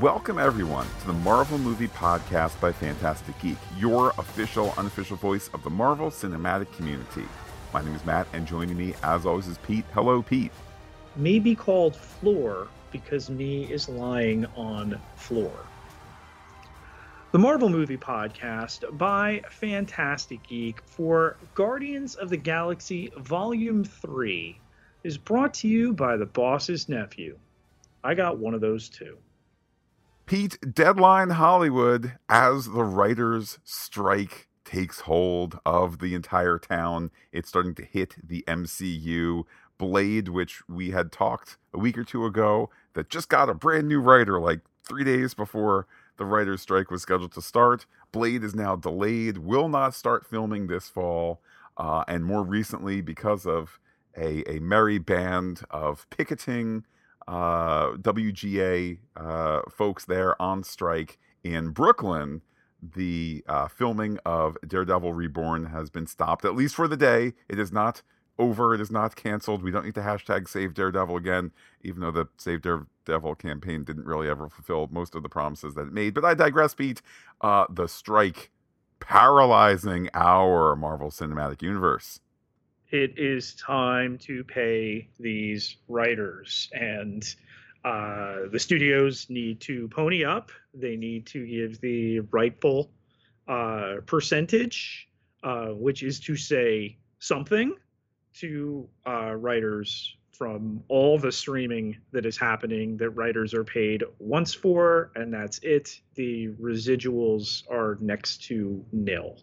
Welcome, everyone, to the Marvel Movie Podcast by Phantastic Geek, your official, unofficial voice of the Marvel cinematic community. My name is Matt, and joining me, as always, is Pete. Hello, Pete. May be called floor because me is lying on floor. The Marvel Movie Podcast by Phantastic Geek for Guardians of the Galaxy Volume 3 is brought to you by the boss's nephew. I got one of those too. Pete, Deadline Hollywood, as the writers' strike takes hold of the entire town, it's starting to hit the MCU. Blade, which we had talked a week or two ago, that just got a brand new writer like three days before the writer's strike was scheduled to start. Blade is now delayed, will not start filming this fall. Uh, and more recently, because of a, a merry band of picketing uh, WGA uh, folks there on strike in Brooklyn, the uh, filming of Daredevil Reborn has been stopped, at least for the day. It is not over. It is not canceled. We don't need to hashtag Save Daredevil again, even though the Save Daredevil campaign didn't really ever fulfill most of the promises that it made. But I digress, Pete. Uh, the strike paralyzing our Marvel Cinematic Universe. It is time to pay these writers, and uh, the studios need to pony up. They need to give the rightful uh, percentage, uh, which is to say something to uh, writers from all the streaming that is happening that writers are paid once for, and that's it. The residuals are next to nil.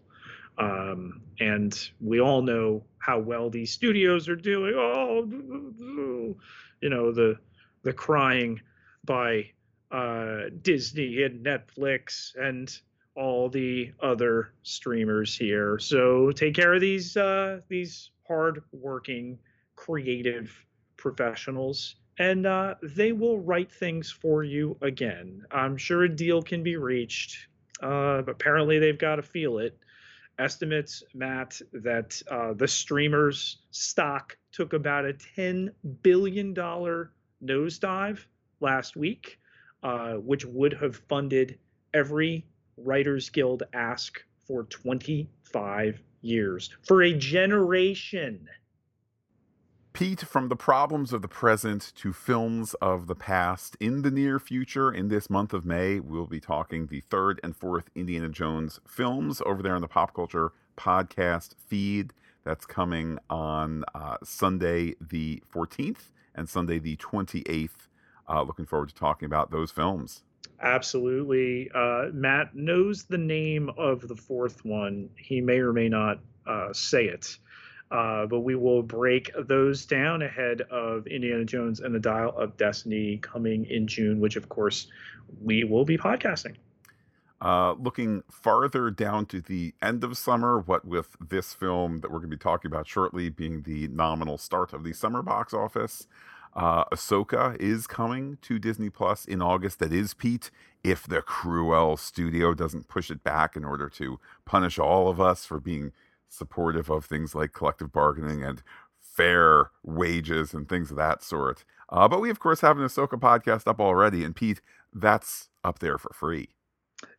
Um, and we all know how well these studios are doing. Oh, you know the the crying by uh, Disney and Netflix and all the other streamers here. So take care of these uh, these hard-working, creative professionals, and uh, they will write things for you again. I'm sure a deal can be reached, uh, apparently they've got to feel it. Estimates, Matt, that uh, the streamers' stock took about a $10 billion nosedive last week, uh, which would have funded every Writers Guild ask for 25 years, for a generation. Pete, from the problems of the present to films of the past, in the near future, in this month of May, we'll be talking the third and fourth Indiana Jones films over there on the Pop Culture Podcast feed. That's coming on uh, Sunday the 14th and Sunday the 28th. Uh, looking forward to talking about those films. Absolutely. Uh, Matt knows the name of the fourth one. He may or may not uh, say it. Uh, but we will break those down ahead of Indiana Jones and the Dial of Destiny coming in June, which, of course, we will be podcasting. Uh, looking farther down to the end of summer, what with this film that we're going to be talking about shortly being the nominal start of the summer box office, uh, Ahsoka is coming to Disney Plus in August. That is, Pete, if the Cruel studio doesn't push it back in order to punish all of us for being supportive of things like collective bargaining and fair wages and things of that sort. Uh, but we, of course, have an Ahsoka podcast up already. And Pete, that's up there for free.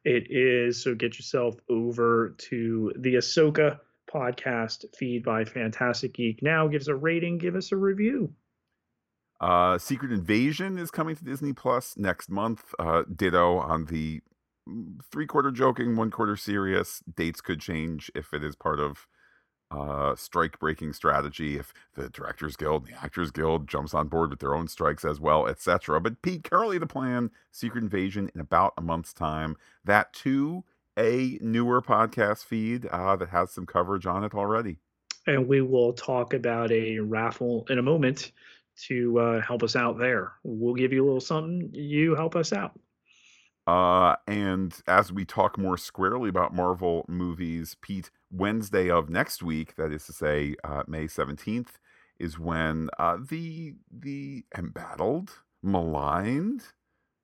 It is. So get yourself over to the Ahsoka podcast feed by Phantastic Geek now. Give us a rating, give us a review. Uh, Secret Invasion is coming to Disney Plus next month. Uh, ditto on the three quarter joking, one quarter serious. Dates could change if it is part of uh, strike breaking strategy, if the Directors Guild and the Actors Guild jumps on board with their own strikes as well, etc. But Pete, currently the plan Secret Invasion in about a month's time. That too, a newer podcast feed uh, that has some coverage on it already. And we will talk about a raffle in a moment to uh, help us out there. We'll give you a little something. You help us out. Uh, and as we talk more squarely about Marvel movies, Pete, Wednesday of next week, that is to say, uh, May seventeenth, is when uh, the the embattled, maligned,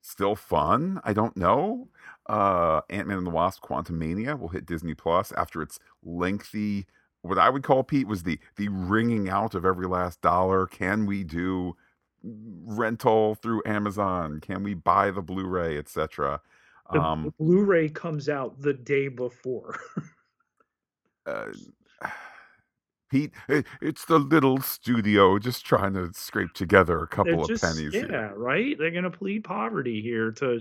still fun. I don't know. Uh, Ant Man and the Wasp: Quantumania will hit Disney Plus after its lengthy what I would call Pete was the the wringing out of every last dollar. Can we do rental through Amazon? Can we buy the Blu-ray, etc.? Um, the Blu-ray comes out the day before. uh, Pete, it, it's the little studio just trying to scrape together a They're couple of pennies yeah, here. right? They're gonna plead poverty here to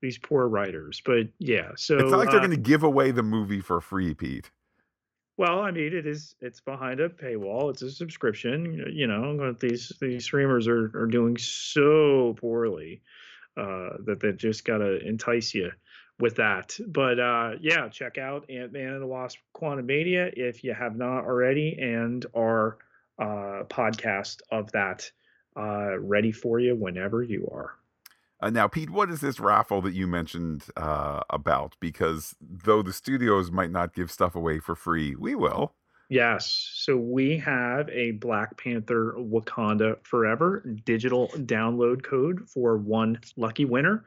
these poor writers. But yeah, So It's not like they're uh, going to give away the movie for free, Pete. Well, I mean, it is it's behind a paywall. It's a subscription. You know, these these streamers are are doing so poorly uh, that they just gotta entice you with that. But uh, yeah, check out Ant Man and the Wasp: Quantumania if you have not already, and our uh, podcast of that uh, ready for you whenever you are. Uh, now, Pete, what is this raffle that you mentioned uh, about? Because though the studios might not give stuff away for free, we will. Yes. So we have a Black Panther Wakanda Forever digital download code for one lucky winner.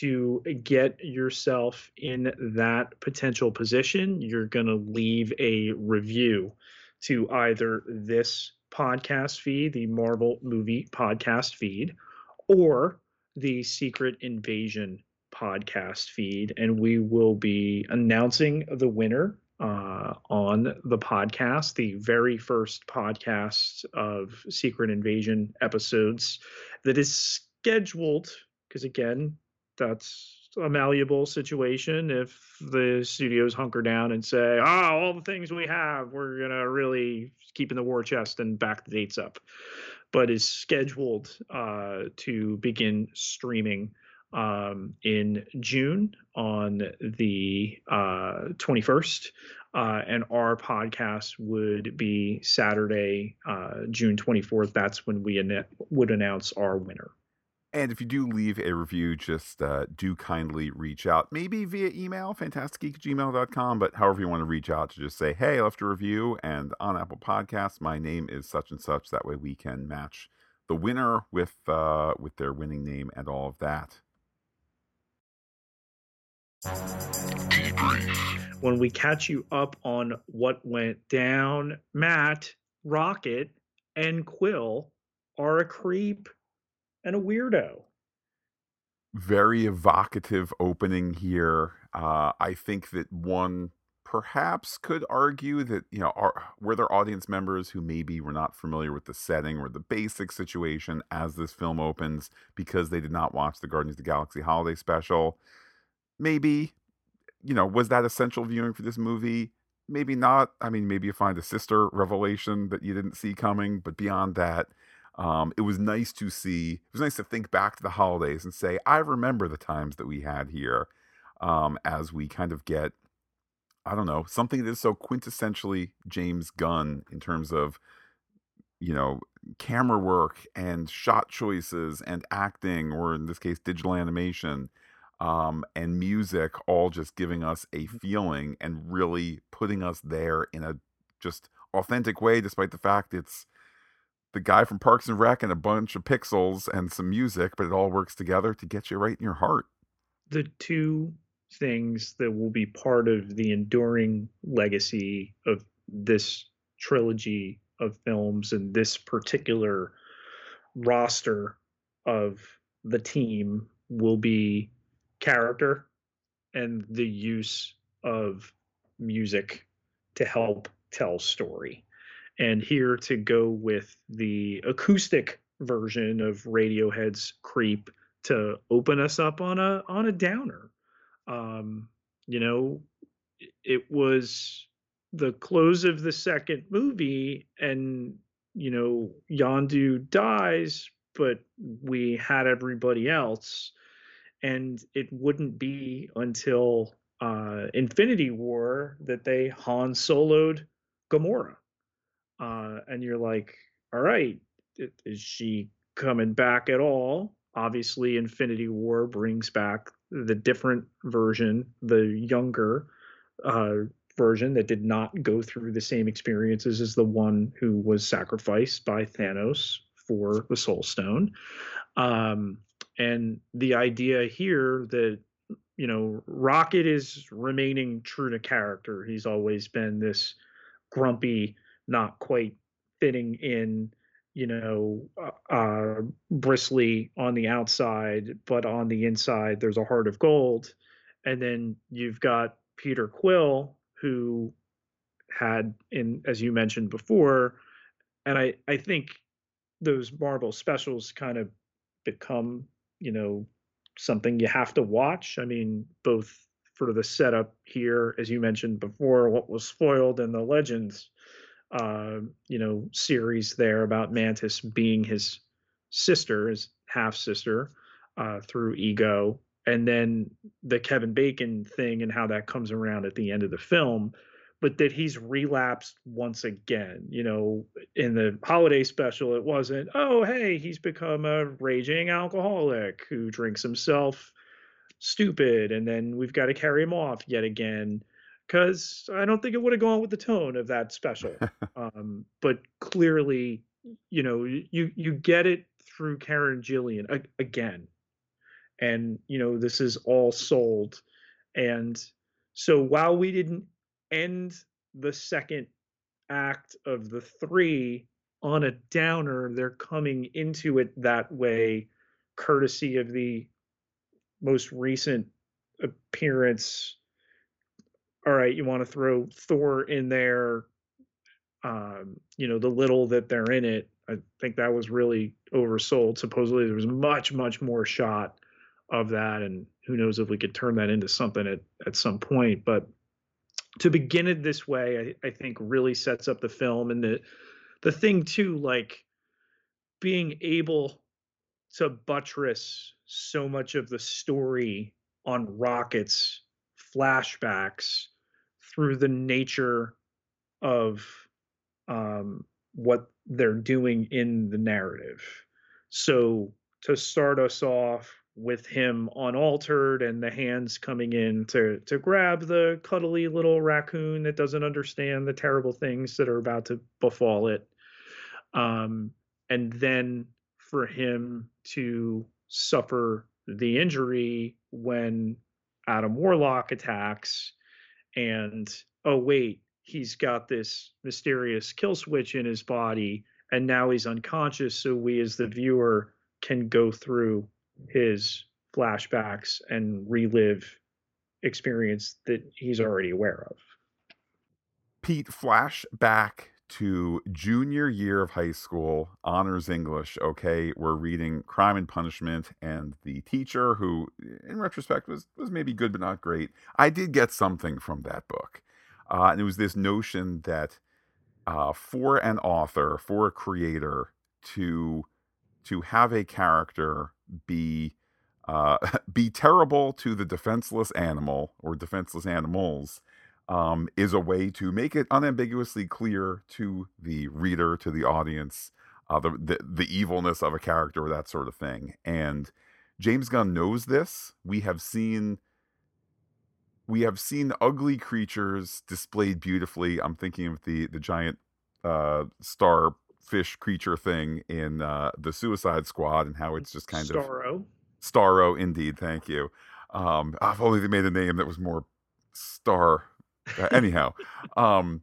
To get yourself in that potential position, you're going to leave a review to either this podcast feed, the Marvel movie podcast feed, or the Secret Invasion podcast feed. And we will be announcing the winner uh, on the podcast, the very first podcast of Secret Invasion episodes that is scheduled, because again, that's a malleable situation. If the studios hunker down and say, oh, all the things we have, we're going to really keep in the war chest and back the dates up, but is scheduled uh, to begin streaming um, in June on the uh, 21st. Uh, and our podcast would be Saturday, uh, June 24th. That's when we anna- would announce our winner. And if you do leave a review, just uh, do kindly reach out, maybe via email, phantasticgeek@gmail.com, but however you want to reach out to just say, hey, I left a review, and on Apple Podcasts, my name is such and such. That way we can match the winner with uh, with their winning name and all of that. When we catch you up on what went down, Matt, Rocket, and Quill are a creep and a weirdo. Very evocative opening here. Uh, I think that one perhaps could argue that you know are, were there audience members who maybe were not familiar with the setting or the basic situation as this film opens because they did not watch the Guardians of the Galaxy holiday special. Maybe you know was that essential viewing for this movie? Maybe not. I mean, maybe you find a sister revelation that you didn't see coming, but beyond that, um, it was nice to see. It was nice to think back to the holidays and say, I remember the times that we had here. Um, as we kind of get, I don't know, something that is so quintessentially James Gunn in terms of, you know, camera work and shot choices and acting, or in this case, digital animation. Um, and music all just giving us a feeling and really putting us there in a just authentic way, despite the fact it's the guy from Parks and Rec and a bunch of pixels and some music, but it all works together to get you right in your heart. The two things that will be part of the enduring legacy of this trilogy of films and this particular roster of the team will be character and the use of music to help tell story. And here to go with the acoustic version of Radiohead's Creep to open us up on a on a downer. Um, you know, it was the close of the second movie and you know, Yondu dies, but we had everybody else and it wouldn't be until uh, Infinity War that they Han Soloed Gamora, uh, and you're like, all right, is she coming back at all? Obviously, Infinity War brings back the different version, the younger uh, version that did not go through the same experiences as the one who was sacrificed by Thanos for the Soul Stone. Um, and the idea here that you know rocket is remaining true to character he's always been this grumpy not quite fitting in you know, uh, uh, bristly on the outside, but on the inside there's a heart of gold. And then you've got Peter Quill, who had in as you mentioned before, and I I think those Marvel specials kind of become you know something you have to watch. I mean, both for the setup here, as you mentioned before, what was spoiled in the Legends uh, you know, series there about Mantis being his sister, his half sister, uh, through ego, and then the Kevin Bacon thing and how that comes around at the end of the film. But that he's relapsed once again. You know, in the holiday special, it wasn't, oh, hey, he's become a raging alcoholic who drinks himself stupid, and then we've got to carry him off yet again because I don't think it would have gone with the tone of that special. um, but clearly, you know, you you get it through Karen Gillan a- again, and you know this is all sold, and so while we didn't end the second act of the three on a downer, they're coming into it that way, courtesy of the most recent appearance all right, you want to throw Thor in there, um, you know, the little that they're in it. I think that was really oversold. Supposedly there was much, much more shot of that, and who knows if we could turn that into something at, at some point. But to begin it this way, I, I think really sets up the film and the the thing too, like being able to buttress so much of the story on rockets flashbacks through the nature of um, what they're doing in the narrative. So to start us off with him unaltered and the hands coming in to to grab the cuddly little raccoon that doesn't understand the terrible things that are about to befall it um, and then for him to suffer the injury when Adam Warlock attacks and oh wait he's got this mysterious kill switch in his body and now he's unconscious so we as the viewer can go through his flashbacks and relive experience that he's already aware of. Pete flashback to junior year of high school honors english okay? We're reading crime and punishment and the teacher who in retrospect was was maybe good but not great. I did get something from that book. Uh, and it was this notion that uh, for an author for a creator to to have a character be uh, be terrible to the defenseless animal or defenseless animals um, is a way to make it unambiguously clear to the reader, to the audience, uh, the, the, the evilness of a character or that sort of thing. And James Gunn knows this. We have seen we have seen ugly creatures displayed beautifully. I'm thinking of the the giant uh, starfish creature thing in uh, the Suicide Squad and how it's just kind Starro. of Starro. Indeed, thank you. Um, if only they made a name that was more star uh, anyhow, um,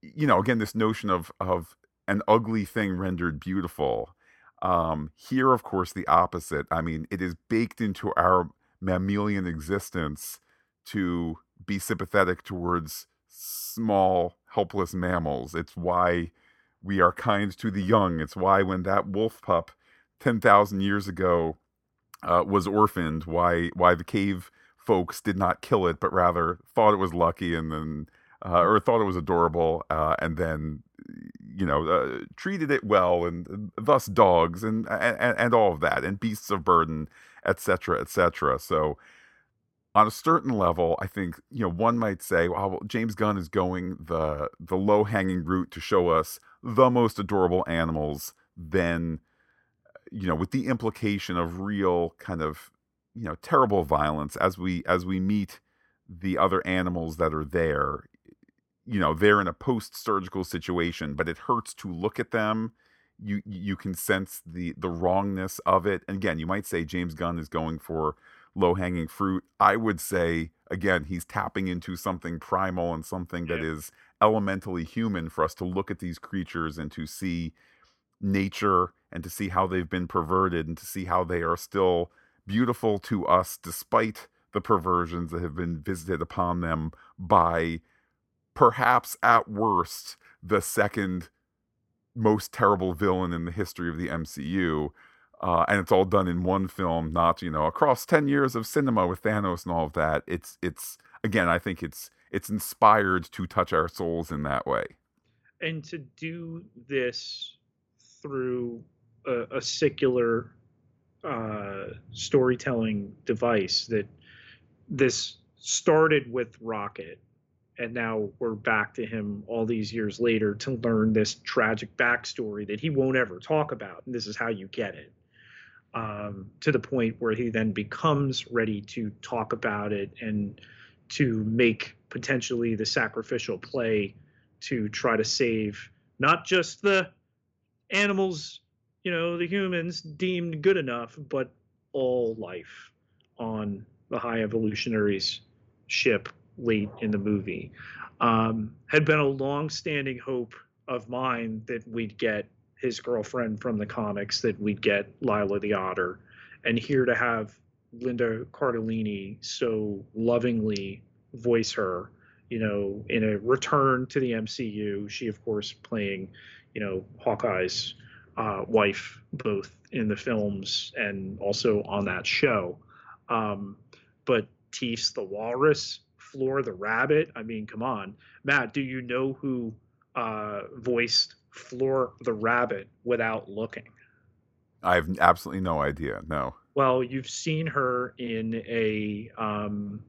you know, again, this notion of of an ugly thing rendered beautiful. Um, here, of course, the opposite. I mean, it is baked into our mammalian existence to be sympathetic towards small, helpless mammals. It's why we are kind to the young. It's why when that wolf pup, ten thousand years ago, uh, was orphaned, why why the cave folks did not kill it, but rather thought it was lucky and then, uh, or thought it was adorable, uh, and then, you know, uh, treated it well, and thus dogs and, and and all of that, and beasts of burden, etc., etc. So, on a certain level, I think you know one might say, well, James Gunn is going the the low hanging route to show us the most adorable animals, then you know, with the implication of real kind of you know terrible violence as we as we meet the other animals that are there. You know they're in a post surgical situation but it hurts to look at them. You you can sense the the wrongness of it. And again you might say James Gunn is going for low hanging fruit. I would say again he's tapping into something primal and something that yeah. is elementally human for us to look at these creatures and to see nature and to see how they've been perverted and to see how they are still beautiful to us despite the perversions that have been visited upon them by perhaps at worst the second most terrible villain in the history of the MCU. Uh, and it's all done in one film, not you know across ten years of cinema with Thanos and all of that. It's it's again, I think it's it's inspired to touch our souls in that way. And to do this through a, a secular uh, storytelling device that this started with Rocket and now we're back to him all these years later to learn this tragic backstory that he won't ever talk about and this is how you get it. Um, to the point where he then becomes ready to talk about it and to make potentially the sacrificial play to try to save not just the animals you know the humans deemed good enough but all life on the high evolutionaries ship late in the movie. Um, had been a long-standing hope of mine that we'd get his girlfriend from the comics, that we'd get Lylla the Otter, and here to have Linda Cardellini so lovingly voice her, you know, in a return to the MCU. She, of course, playing, you know, Hawkeye's uh, wife, both in the films and also on that show. Um, but Teefs the Walrus Floor the Rabbit. I mean, come on, Matt. Do you know who uh, voiced Floor the Rabbit without looking? I have absolutely no idea. No. Well, you've seen her in a um,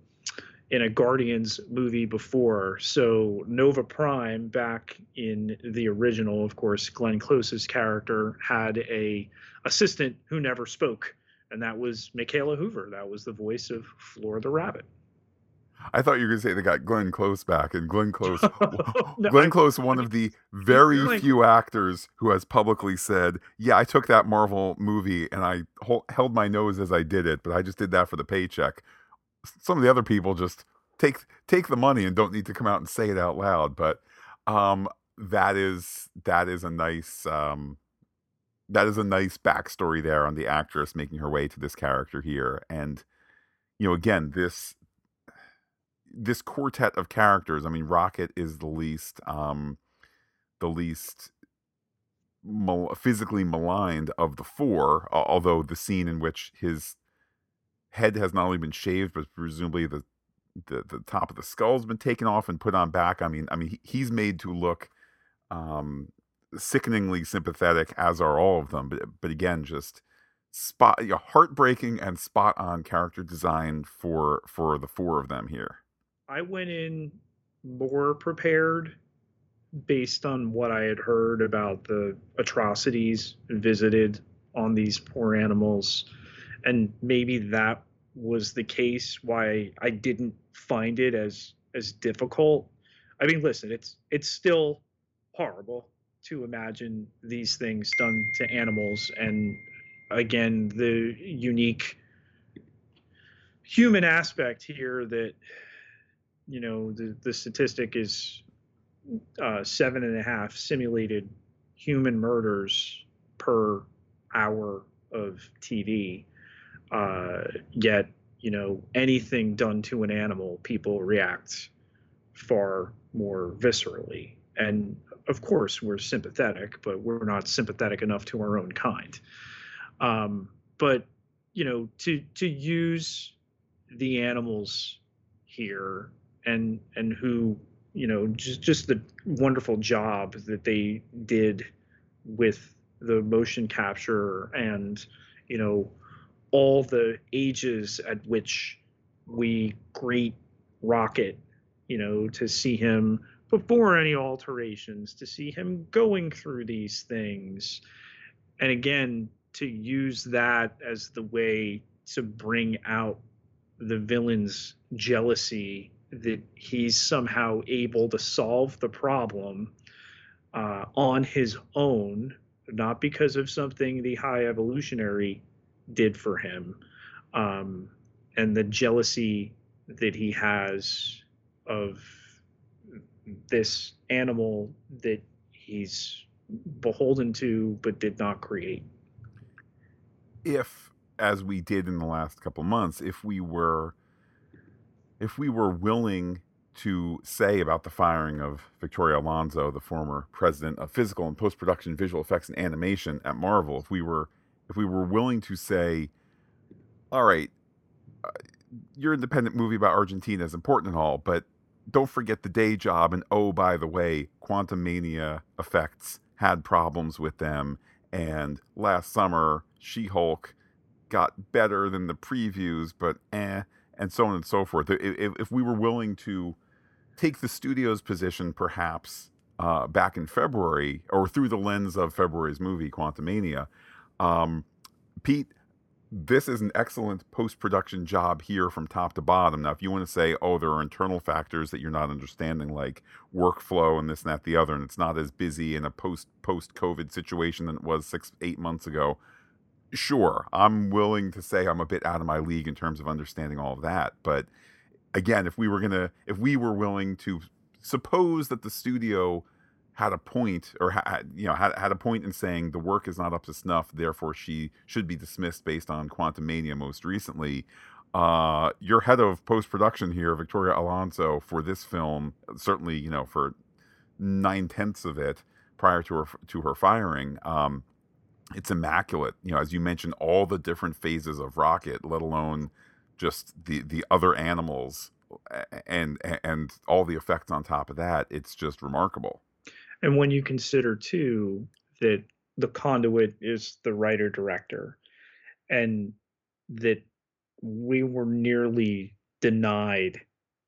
in a Guardians movie before. So Nova Prime, back in the original, of course, Glenn Close's character had a assistant who never spoke, and that was Mikaela Hoover. That was the voice of Flora the Rabbit. I thought you were going to say they got Glenn Close back, and Glenn Close, no, Glenn Close, one of the very few actors who has publicly said, "Yeah, I took that Marvel movie and I hold, held my nose as I did it, but I just did that for the paycheck." Some of the other people just take take the money and don't need to come out and say it out loud. But um, that is that is a nice um, that is a nice backstory there on the actress making her way to this character here, and you know, again, this this quartet of characters. I mean, Rocket is the least, um, the least mal- physically maligned of the four. Although the scene in which his head has not only been shaved, but presumably the the, the top of the skull's been taken off and put on back. I mean, I mean, he's made to look um, sickeningly sympathetic, as are all of them. But but again, just spot you know, heartbreaking and spot on character design for for the four of them here. I went in more prepared based on what I had heard about the atrocities visited on these poor animals. And maybe that was the case why I didn't find it as as difficult. I mean, listen, it's it's still horrible to imagine these things done to animals and again the unique human aspect here that you know the, the statistic is uh, seven and a half simulated human murders per hour of TV. Uh, yet, you know, anything done to an animal, people react far more viscerally. And of course, we're sympathetic, but we're not sympathetic enough to our own kind. Um, but you know, to to use the animals here and and who you know just just the wonderful job that they did with the motion capture and you know all the ages at which we greet rocket you know to see him before any alterations to see him going through these things. And again to use that as the way to bring out the villain's jealousy that he's somehow able to solve the problem uh, on his own, not because of something the high evolutionary did for him, um, and the jealousy that he has of this animal that he's beholden to but did not create. If, as we did in the last couple months, if we were if we were willing to say about the firing of Victoria Alonso, the former president of physical and post production visual effects and animation at Marvel, if we were if we were willing to say, all right, uh, your independent movie about Argentina is important and all, but don't forget the day job. And oh, by the way, Quantumania effects had problems with them. And last summer, She Hulk got better than the previews, but eh, and so on and so forth. If, if we were willing to take the studio's position, perhaps uh, back in February, or through the lens of February's movie, Quantumania, um, Pete, this is an excellent post production job here from top to bottom. Now, if you want to say, oh, there are internal factors that you're not understanding, like workflow and this and that, the other, and it's not as busy in a post post COVID situation than it was six, eight months ago, sure, I'm willing to say I'm a bit out of my league in terms of understanding all of that. But again, if we were gonna, if we were willing to suppose that the studio had a point or had you know had, had a point in saying the work is not up to snuff therefore she should be dismissed based on Quantumania most recently. Uh your head of post-production here victoria alonso for this film certainly you know for nine tenths of it prior to her to her firing um it's immaculate. You know as you mentioned all the different phases of rocket let alone just the the other animals and and all the effects on top of that it's just remarkable and when you consider too that the conduit is the writer director and that we were nearly denied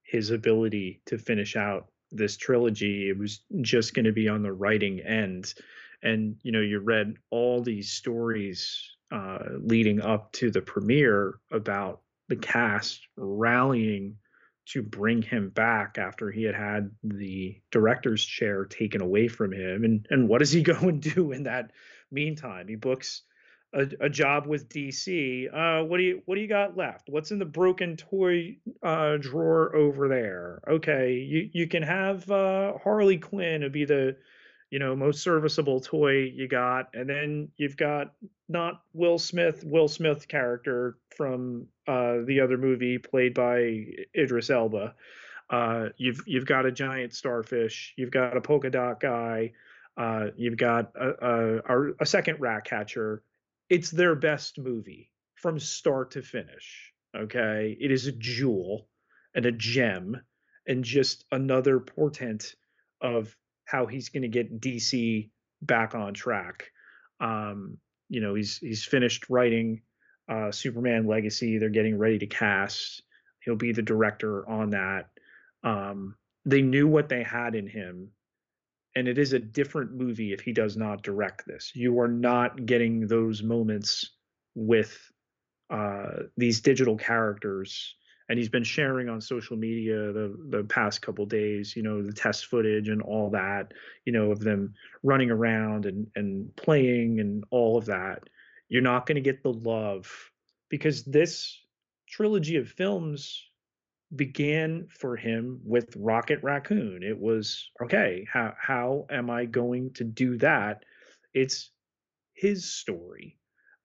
his ability to finish out this trilogy it was just going to be on the writing end. And you know you read all these stories uh, leading up to the premiere about the cast rallying to bring him back after he had had the director's chair taken away from him. And and what does he go and do in that meantime? He books a, a job with DC. Uh, what do you what do you got left? What's in the broken toy uh, drawer over there? Okay, you you can have uh, Harley Quinn to be the you know most serviceable toy you got, and then you've got not Will Smith, Will Smith character from uh, the other movie played by Idris Elba. Uh, you've you've got a giant starfish. You've got a polka dot guy. Uh, you've got a, a, a second rat catcher. It's their best movie from start to finish. Okay, it is a jewel and a gem, and just another portent of how he's going to get DC back on track. Um, you know he's he's finished writing uh, Superman Legacy. They're getting ready to cast. He'll be the director on that. Um, they knew what they had in him, and it is a different movie if he does not direct this. You are not getting those moments with uh, these digital characters and he's been sharing on social media the the past couple days you know the test footage and all that you know of them running around and and playing and all of that. You're not going to get the love because this trilogy of films began for him with Rocket Raccoon. It was okay how how am i going to do that? It's his story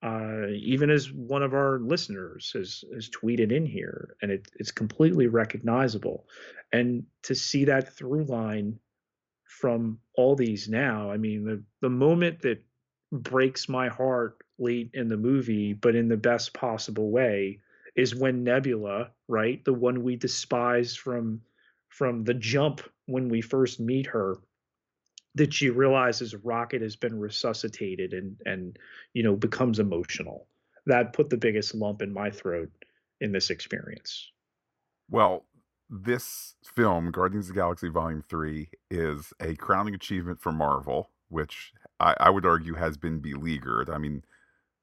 uh, even as one of our listeners has, has tweeted in here, and it, it's completely recognizable. And to see that through line from all these now, I mean, the, the moment that breaks my heart late in the movie, but in the best possible way, is when Nebula, right, the one we despise from from the jump when we first meet her, that she realizes Rocket has been resuscitated and and you know becomes emotional. That put the biggest lump in my throat in this experience. Well, this film, Guardians of the Galaxy Volume Three, is a crowning achievement for Marvel, which I, I would argue has been beleaguered. I mean,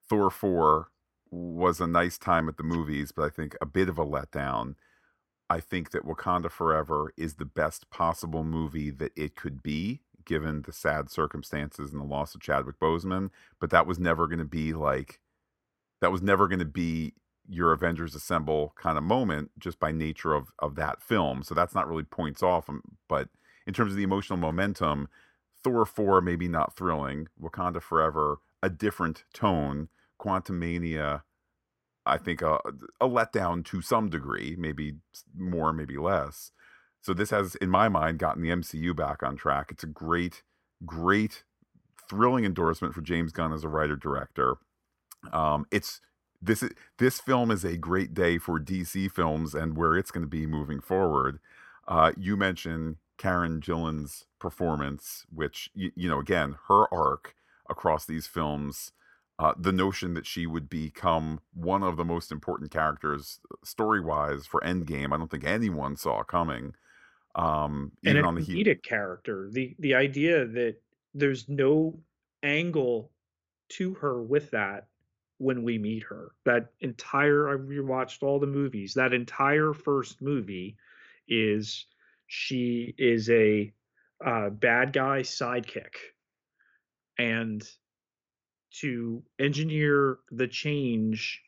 Thor four was a nice time at the movies, but I think a bit of a letdown. I think that Wakanda Forever is the best possible movie that it could be given the sad circumstances and the loss of Chadwick Boseman, but that was never going to be like that was never going to be your Avengers Assemble kind of moment just by nature of of that film. So that's not really points off. Um, but in terms of the emotional momentum, Thor 4, maybe not thrilling. Wakanda Forever, a different tone. Quantumania, I think a, a letdown to some degree, maybe more, maybe less. So this has, in my mind, gotten the MCU back on track. It's a great, great, thrilling endorsement for James Gunn as a writer director. Um, it's this this film is a great day for DC films and where it's going to be moving forward. Uh, you mentioned Karen Gillan's performance, which you, you know, again, her arc across these films, uh, the notion that she would become one of the most important characters story wise for Endgame, I don't think anyone saw coming. Um, even on the comedic character, the the idea that there's no angle to her with that when we meet her. That entire I rewatched all the movies. That entire first movie is she is a uh, bad guy sidekick, and to engineer the change,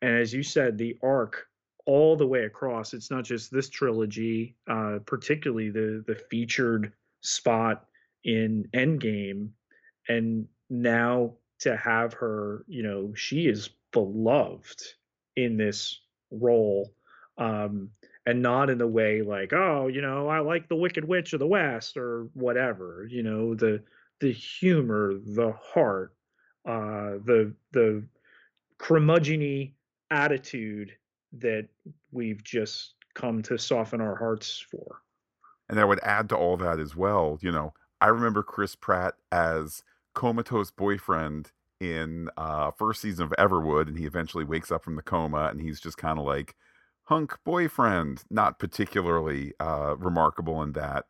and as you said, the arc all the way across. It's not just this trilogy, uh, particularly the the featured spot in Endgame, and now to have her, you know, she is beloved in this role. Um, and not in the way like, oh, you know, I like the Wicked Witch of the West or whatever. You know, the the humor, the heart, uh, the the curmudgeony attitude that we've just come to soften our hearts for. And I would add to all that as well, you know, I remember Chris Pratt as comatose boyfriend in uh first season of Everwood and he eventually wakes up from the coma and he's just kind of like hunk boyfriend not particularly uh remarkable in that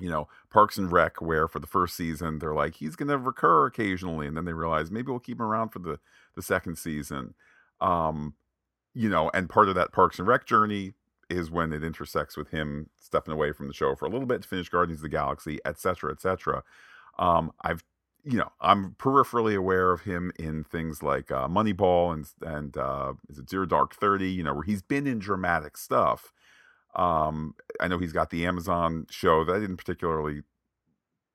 you know Parks and Rec where for the first season they're like he's going to recur occasionally and then they realize maybe we'll keep him around for the the second season um you know and part of that Parks and Rec journey is when it intersects with him stepping away from the show for a little bit to finish Guardians of the Galaxy etc etc um I've you know, I'm peripherally aware of him in things like uh, Moneyball and and uh, is it Zero Dark Thirty? You know, where he's been in dramatic stuff. Um, I know he's got the Amazon show that I didn't particularly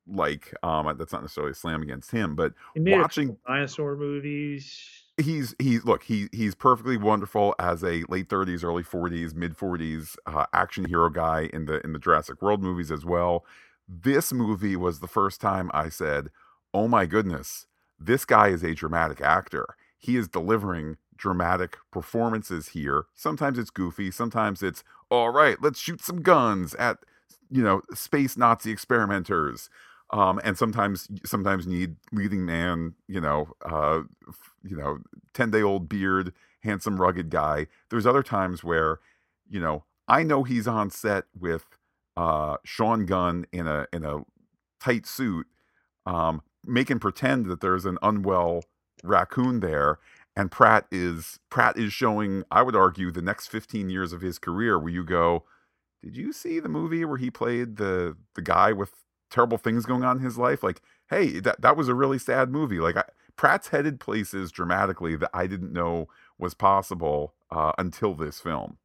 like. Um, that's not necessarily a slam against him, but watching dinosaur movies. He's he's look he he's perfectly wonderful as a late 30s, early 40s, mid 40s uh, action hero guy in the in the Jurassic World movies as well. This movie was the first time I said oh my goodness, this guy is a dramatic actor. He is delivering dramatic performances here. Sometimes it's goofy, sometimes it's all right, let's shoot some guns at you know, space Nazi experimenters. Um, and sometimes sometimes need leading man, you know, uh, you know, 10-day-old beard, handsome rugged guy. There's other times where, you know, I know he's on set with uh Sean Gunn in a in a tight suit um, making pretend that there's an unwell raccoon there and Pratt is Pratt is showing I would argue the next 15 years of his career where you go did you see the movie where he played the the guy with terrible things going on in his life like hey that that was a really sad movie like I, Pratt's headed places dramatically that I didn't know was possible uh, until this film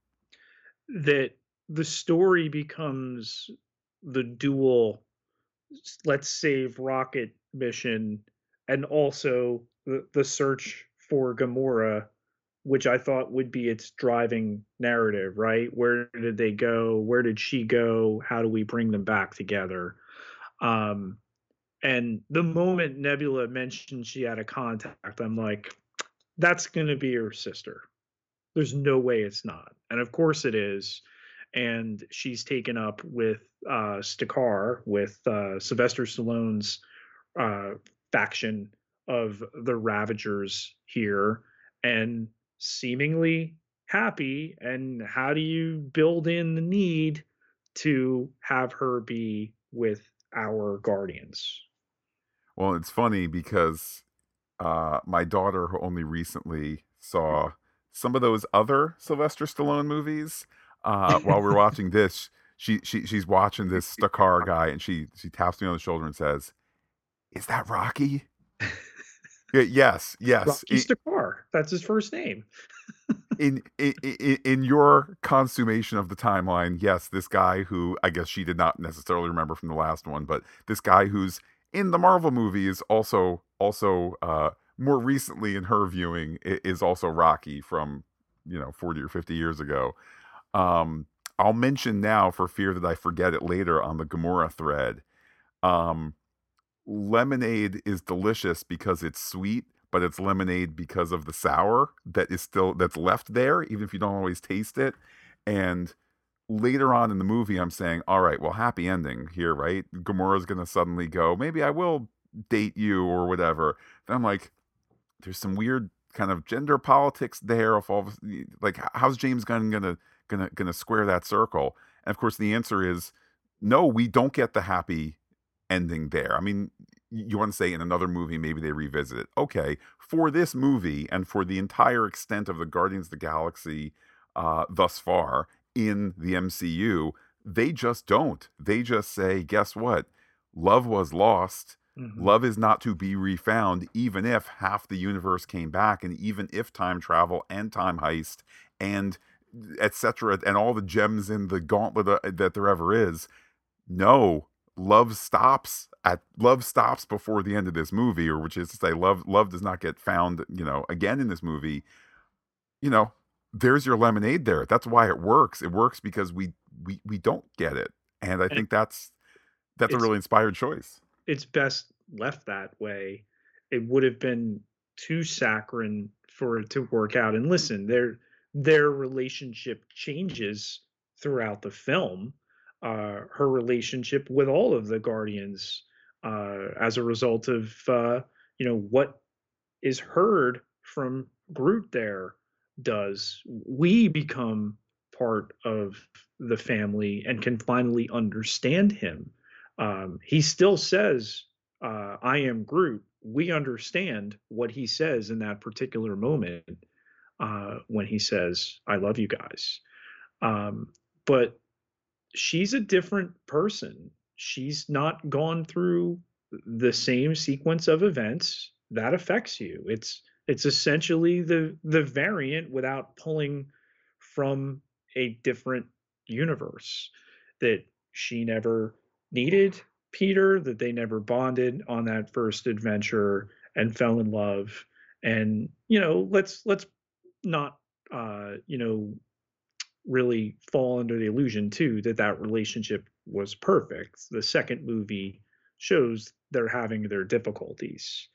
that the story becomes the dual let's save rocket mission and also the, the search for Gamora, which I thought would be its driving narrative, right? Where did they go? Where did she go? How do we bring them back together? Um, and the moment Nebula mentioned she had a contact, I'm like, that's going to be her sister. There's no way it's not. And of course it is. And she's taken up with uh, Stakar, with uh, Sylvester Stallone's uh, faction of the Ravagers here and seemingly happy. And how do you build in the need to have her be with our guardians? Well, it's funny because uh, my daughter, who only recently saw some of those other Sylvester Stallone movies, uh, while we're watching this, she, she she's watching this Stakar guy, and she she taps me on the shoulder and says, is that Rocky? yes, yes. Rocky Stakar. That's his first name. In, in in your consummation of the timeline, yes, this guy who I guess she did not necessarily remember from the last one, but this guy who's in the Marvel movies, also also uh, more recently in her viewing is also Rocky from you know 40 or 50 years ago. Um, I'll mention now for fear that I forget it later on the Gamora thread. Um, lemonade is delicious because it's sweet, but it's lemonade because of the sour that is still that's left there, even if you don't always taste it. And later on in the movie, I'm saying, all right, well, happy ending here, right? Gamora's gonna suddenly go, maybe I will date you or whatever. Then I'm like, there's some weird kind of gender politics there of all like how's James Gunn gonna gonna gonna square that circle? And of course, the answer is no. We don't get the happy ending there. I mean, you want to say in another movie maybe they revisit it. Okay, for this movie and for the entire extent of the Guardians of the Galaxy uh, thus far in the MCU, they just don't. They just say, guess what? Love was lost. Mm-hmm. Love is not to be refound, even if half the universe came back, and even if time travel and time heist and etc. and all the gems in the gauntlet uh, that there ever is. No, love stops at love stops before the end of this movie, or which is to say, love love does not get found, you know, again in this movie. You know, there's your lemonade there. That's why it works. It works because we we we don't get it, and I and think that's that's a really inspired choice. It's best left that way. It would have been too saccharine for it to work out. And listen, their their relationship changes throughout the film uh, her relationship with all of the Guardians uh, as a result of uh, you know what is heard from Groot there does. We become part of the family and can finally understand him. Um, he still says, uh, "I am Groot." We understand what he says in that particular moment uh, when he says, "I love you guys." Um, but she's a different person. She's not gone through the same sequence of events that affects you. It's it's essentially the the variant without pulling from a different universe that she never needed Peter, that they never bonded on that first adventure and fell in love. And you know, let's let's not uh, you know really fall under the illusion too that that relationship was perfect. The second movie shows they're having their difficulties.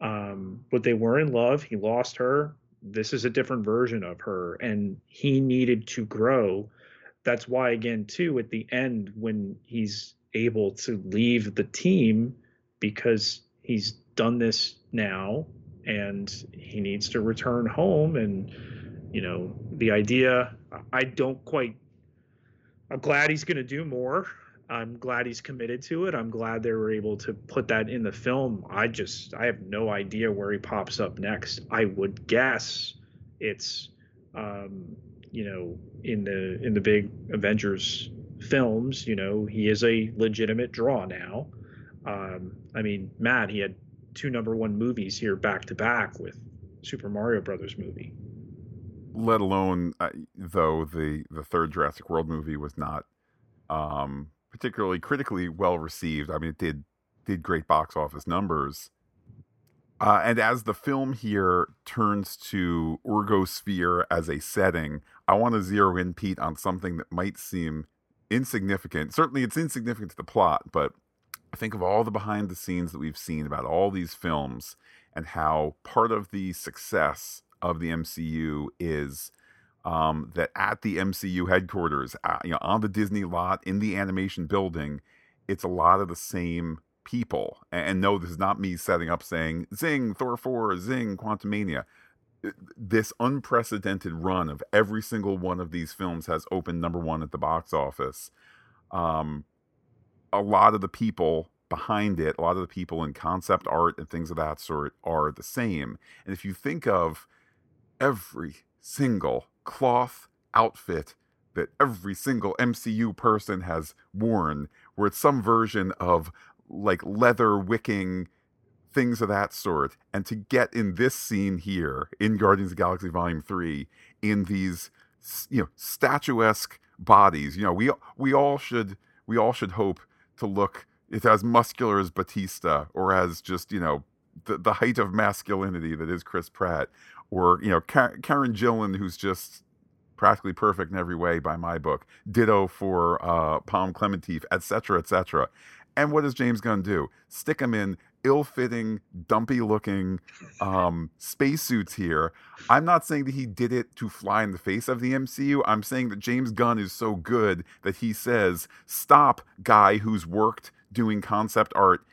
Um, but they were in love. He lost her. This is a different version of her, and he needed to grow. That's why, again, too, at the end, when he's able to leave the team because he's done this now and he needs to return home and you know the idea. I don't quite i'm glad he's going to do more. I'm glad he's committed to it. I'm glad they were able to put that in the film. I just i have no idea where he pops up next. I would guess it's um you know in the in the big avengers films you know he is a legitimate draw now. Um i mean matt he had two number one movies here back to back with super mario brothers movie let alone uh, though the the third Jurassic World movie was not um, particularly critically well received. I mean, it did did great box office numbers. Uh, and as the film here turns to Orgosphere as a setting, I want to zero in, Pete, on something that might seem insignificant. Certainly, it's insignificant to the plot, but I think of all the behind the scenes that we've seen about all these films and how part of the success of the MCU is um, that at the MCU headquarters, uh, you know, on the Disney lot in the animation building, it's a lot of the same people. And, and no, this is not me setting up saying "Zing Thor four, Zing Quantumania." This unprecedented run of every single one of these films has opened number one at the box office. Um, a lot of the people behind it, a lot of the people in concept art and things of that sort are the same. And if you think of every single cloth outfit that every single MCU person has worn, where it's some version of like leather wicking things of that sort. And to get in this scene here in Guardians of Galaxy Volume 3 in these you know statuesque bodies, you know, we we all should we all should hope to look it's as muscular as Bautista or as just, you know, the, the height of masculinity that is Chris Pratt or, you know, Karen Gillan, who's just practically perfect in every way by my book. Ditto for uh, Pom Klementieff, etc., etc. And what does James Gunn do? Stick him in ill-fitting, dumpy-looking um, spacesuits here. I'm not saying that he did it to fly in the face of the MCU. I'm saying that James Gunn is so good that he says, "Stop, guy who's worked doing concept art."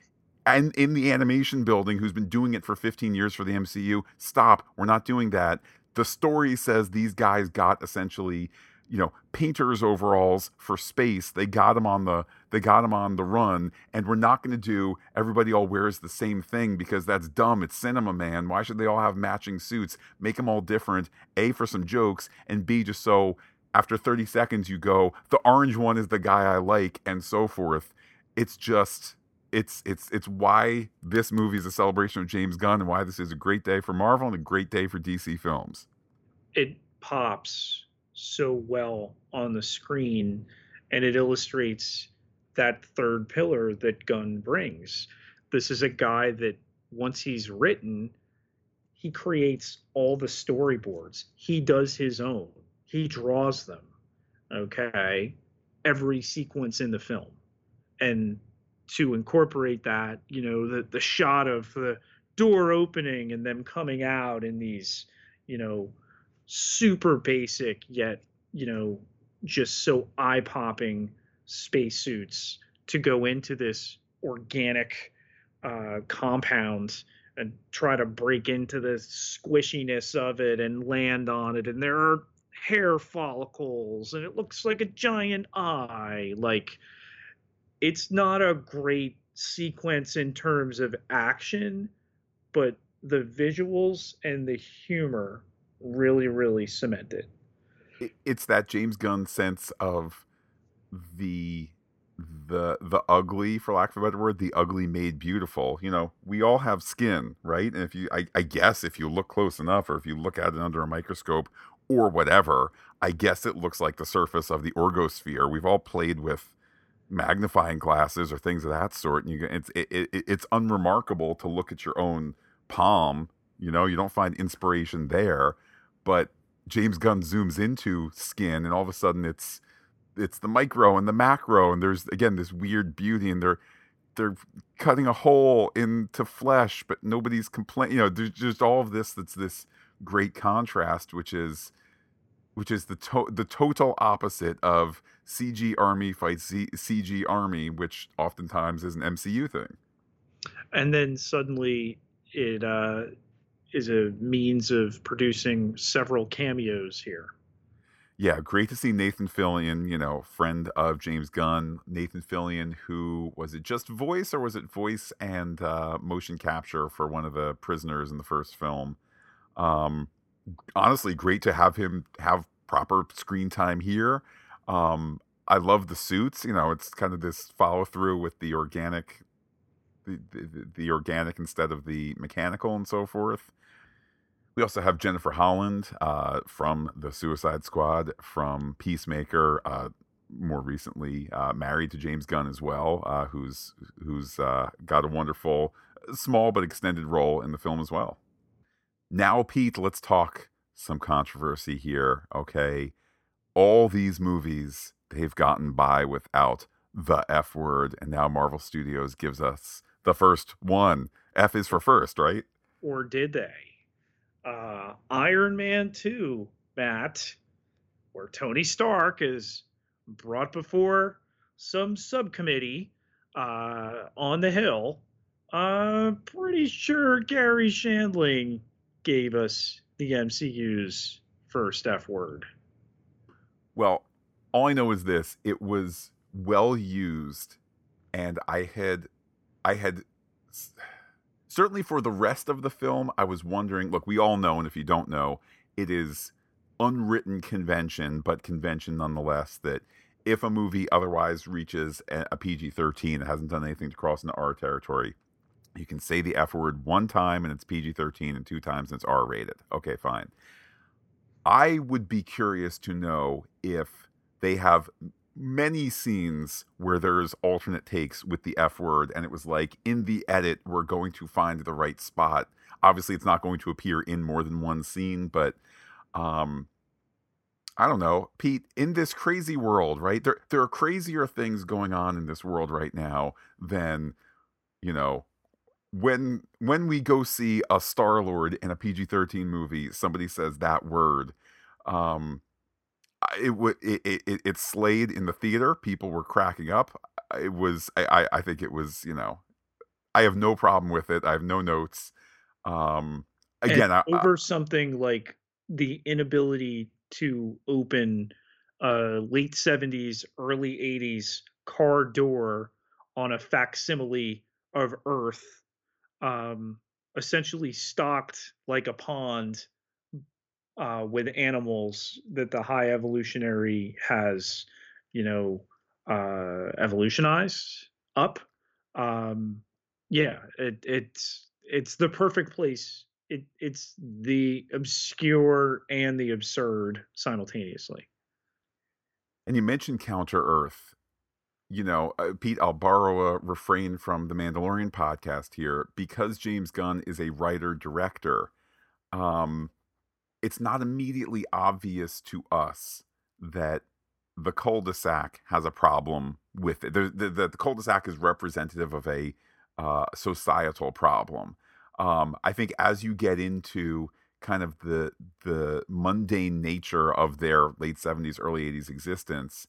And in the animation building, who's been doing it for 15 years for the MCU, stop. We're not doing that. The story says these guys got essentially you know painters overalls for space they got them on the they got them on the run and we're not going to do everybody all wears the same thing because that's dumb it's cinema man why should they all have matching suits make them all different a for some jokes and b just so after 30 seconds you go the orange one is the guy i like and so forth it's just it's it's it's why this movie is a celebration of James Gunn and why this is a great day for Marvel and a great day for DC films. It pops so well on the screen and it illustrates that third pillar that Gunn brings. This is a guy that once he's written, he creates all the storyboards. He does his own. He draws them. Okay. Every sequence in the film. And to incorporate that, you know, the the shot of the door opening and them coming out in these, you know, super basic yet you know just so eye popping spacesuits to go into this organic uh, compound and try to break into the squishiness of it and land on it. And there are hair follicles and it looks like a giant eye like it's not a great sequence in terms of action but the visuals and the humor really, really cement it. It's that James Gunn sense of the the the ugly, for lack of a better word, the ugly made beautiful. You know, we all have skin, right? And if you, I, I guess, if you look close enough, or if you look at it under a microscope, or whatever, I guess it looks like the surface of the orgosphere. We've all played with magnifying glasses or things of that sort, and you it's it, it, it's unremarkable to look at your own palm. You know, you don't find inspiration there but James Gunn zooms into skin, and all of a sudden it's it's the micro and the macro, and there's again this weird beauty, and they're they're cutting a hole into flesh, but nobody's complaining. You know, there's just all of this that's this great contrast, which is which is the to- the total opposite of CG army fights CG army, which oftentimes is an MCU thing. And then suddenly it uh, is a means of producing several cameos here. Yeah, great to see Nathan Fillion, you know, friend of James Gunn. Nathan Fillion, who was it just voice or was it voice and uh, motion capture for one of the prisoners in the first film? Um, honestly, great to have him have proper screen time here. Um, I love the suits. You know, it's kind of this follow through with the organic, the, the, the organic instead of the mechanical and so forth. We also have Jennifer Holland uh, from the Suicide Squad, from Peacemaker, uh, more recently uh, married to James Gunn as well, uh, who's who's uh, got a wonderful, small but extended role in the film as well. Now, Pete, let's talk some controversy here. Okay, all these movies they've gotten by without the F word, and now Marvel Studios gives us the first one. F is for first, right? Or did they? uh, Iron Man 2, Matt, where Tony Stark is brought before some subcommittee uh, on the Hill. I'm pretty sure Garry Shandling gave us the MCU's first F word. Well, all I know is this it was well used, and I had, I had certainly for the rest of the film, I was wondering. Look, we all know, and if you don't know, it is unwritten convention, but convention nonetheless, that if a movie otherwise reaches a PG 13, it hasn't done anything to cross into R territory, you can say the F word one time and it's PG 13 and two times and it's R rated. Okay, fine. I would be curious to know if they have many scenes where there's alternate takes with the F word, and it was like in the edit, we're going to find the right spot. Obviously, it's not going to appear in more than one scene, but um, I don't know, Pete. In this crazy world, right? There there are crazier things going on in this world right now than you know when when we go see a Star Lord in a PG thirteen movie. Somebody says that word. Um, it would it, it it slayed in the theater. People were cracking up. It was I I think it was you know I have no problem with it. I have no notes. Um, again, I, over I, something like the inability to open a late 70s, early 80s car door on a facsimile of Earth, um, essentially stocked like a pond uh, with animals that the high evolutionary has, you know, uh, evolutionized up. Um, yeah, it, it's it's the perfect place. It it's the obscure and the absurd simultaneously. And you mentioned Counter Earth. You know, uh, Pete, I'll borrow a refrain from the Mandalorian podcast here because James Gunn is a writer director. Um, it's not immediately obvious to us that the cul-de-sac has a problem with it. The, the, the cul-de-sac is representative of a uh, societal problem. Um, I think as you get into kind of the the mundane nature of their late 70s early 80s existence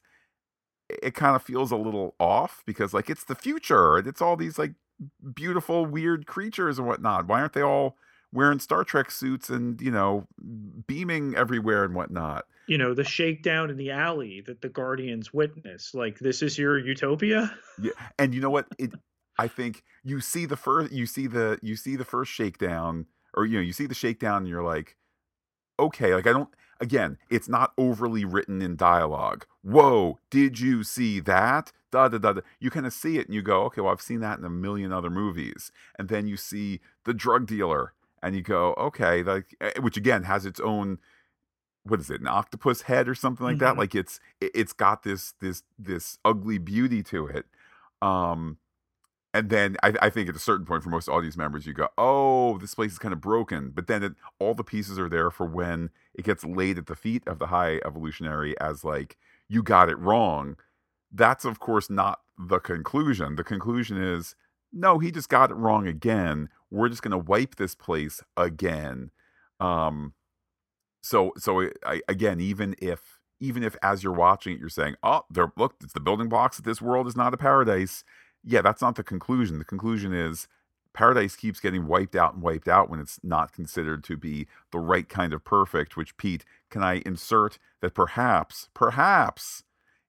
it kind of feels a little off because like it's the future it's all these like beautiful weird creatures and whatnot why aren't they all wearing Star Trek suits and you know beaming everywhere and whatnot. You know the shakedown in the alley that the Guardians witness. Like this is your utopia. Yeah, and you know what? It, I think you see the first, you see the, you see the first shakedown, or you know, you see the shakedown, and you're like, okay, like I don't. Again, it's not overly written in dialogue. Whoa, did you see that? Da da da. da. You kind of see it, and you go, okay, well, I've seen that in a million other movies. And then you see the drug dealer and you go, okay, like eh, which again has its own what is it, an octopus head or something like mm-hmm. that? Like it's it's got this this this ugly beauty to it. Um and then I, I, think at a certain point for most audience members you go oh this place is kind of broken but then it, all the pieces are there for when it gets laid at the feet of the high evolutionary as like you got it wrong that's of course not the conclusion the conclusion is no he just got it wrong again we're just going to wipe this place again um so so I, again even if even if as you're watching it you're saying oh there look it's the building blocks that this world is not a paradise yeah that's not the conclusion. The conclusion is paradise keeps getting wiped out and wiped out when it's not considered to be the right kind of perfect which pete can i insert that perhaps perhaps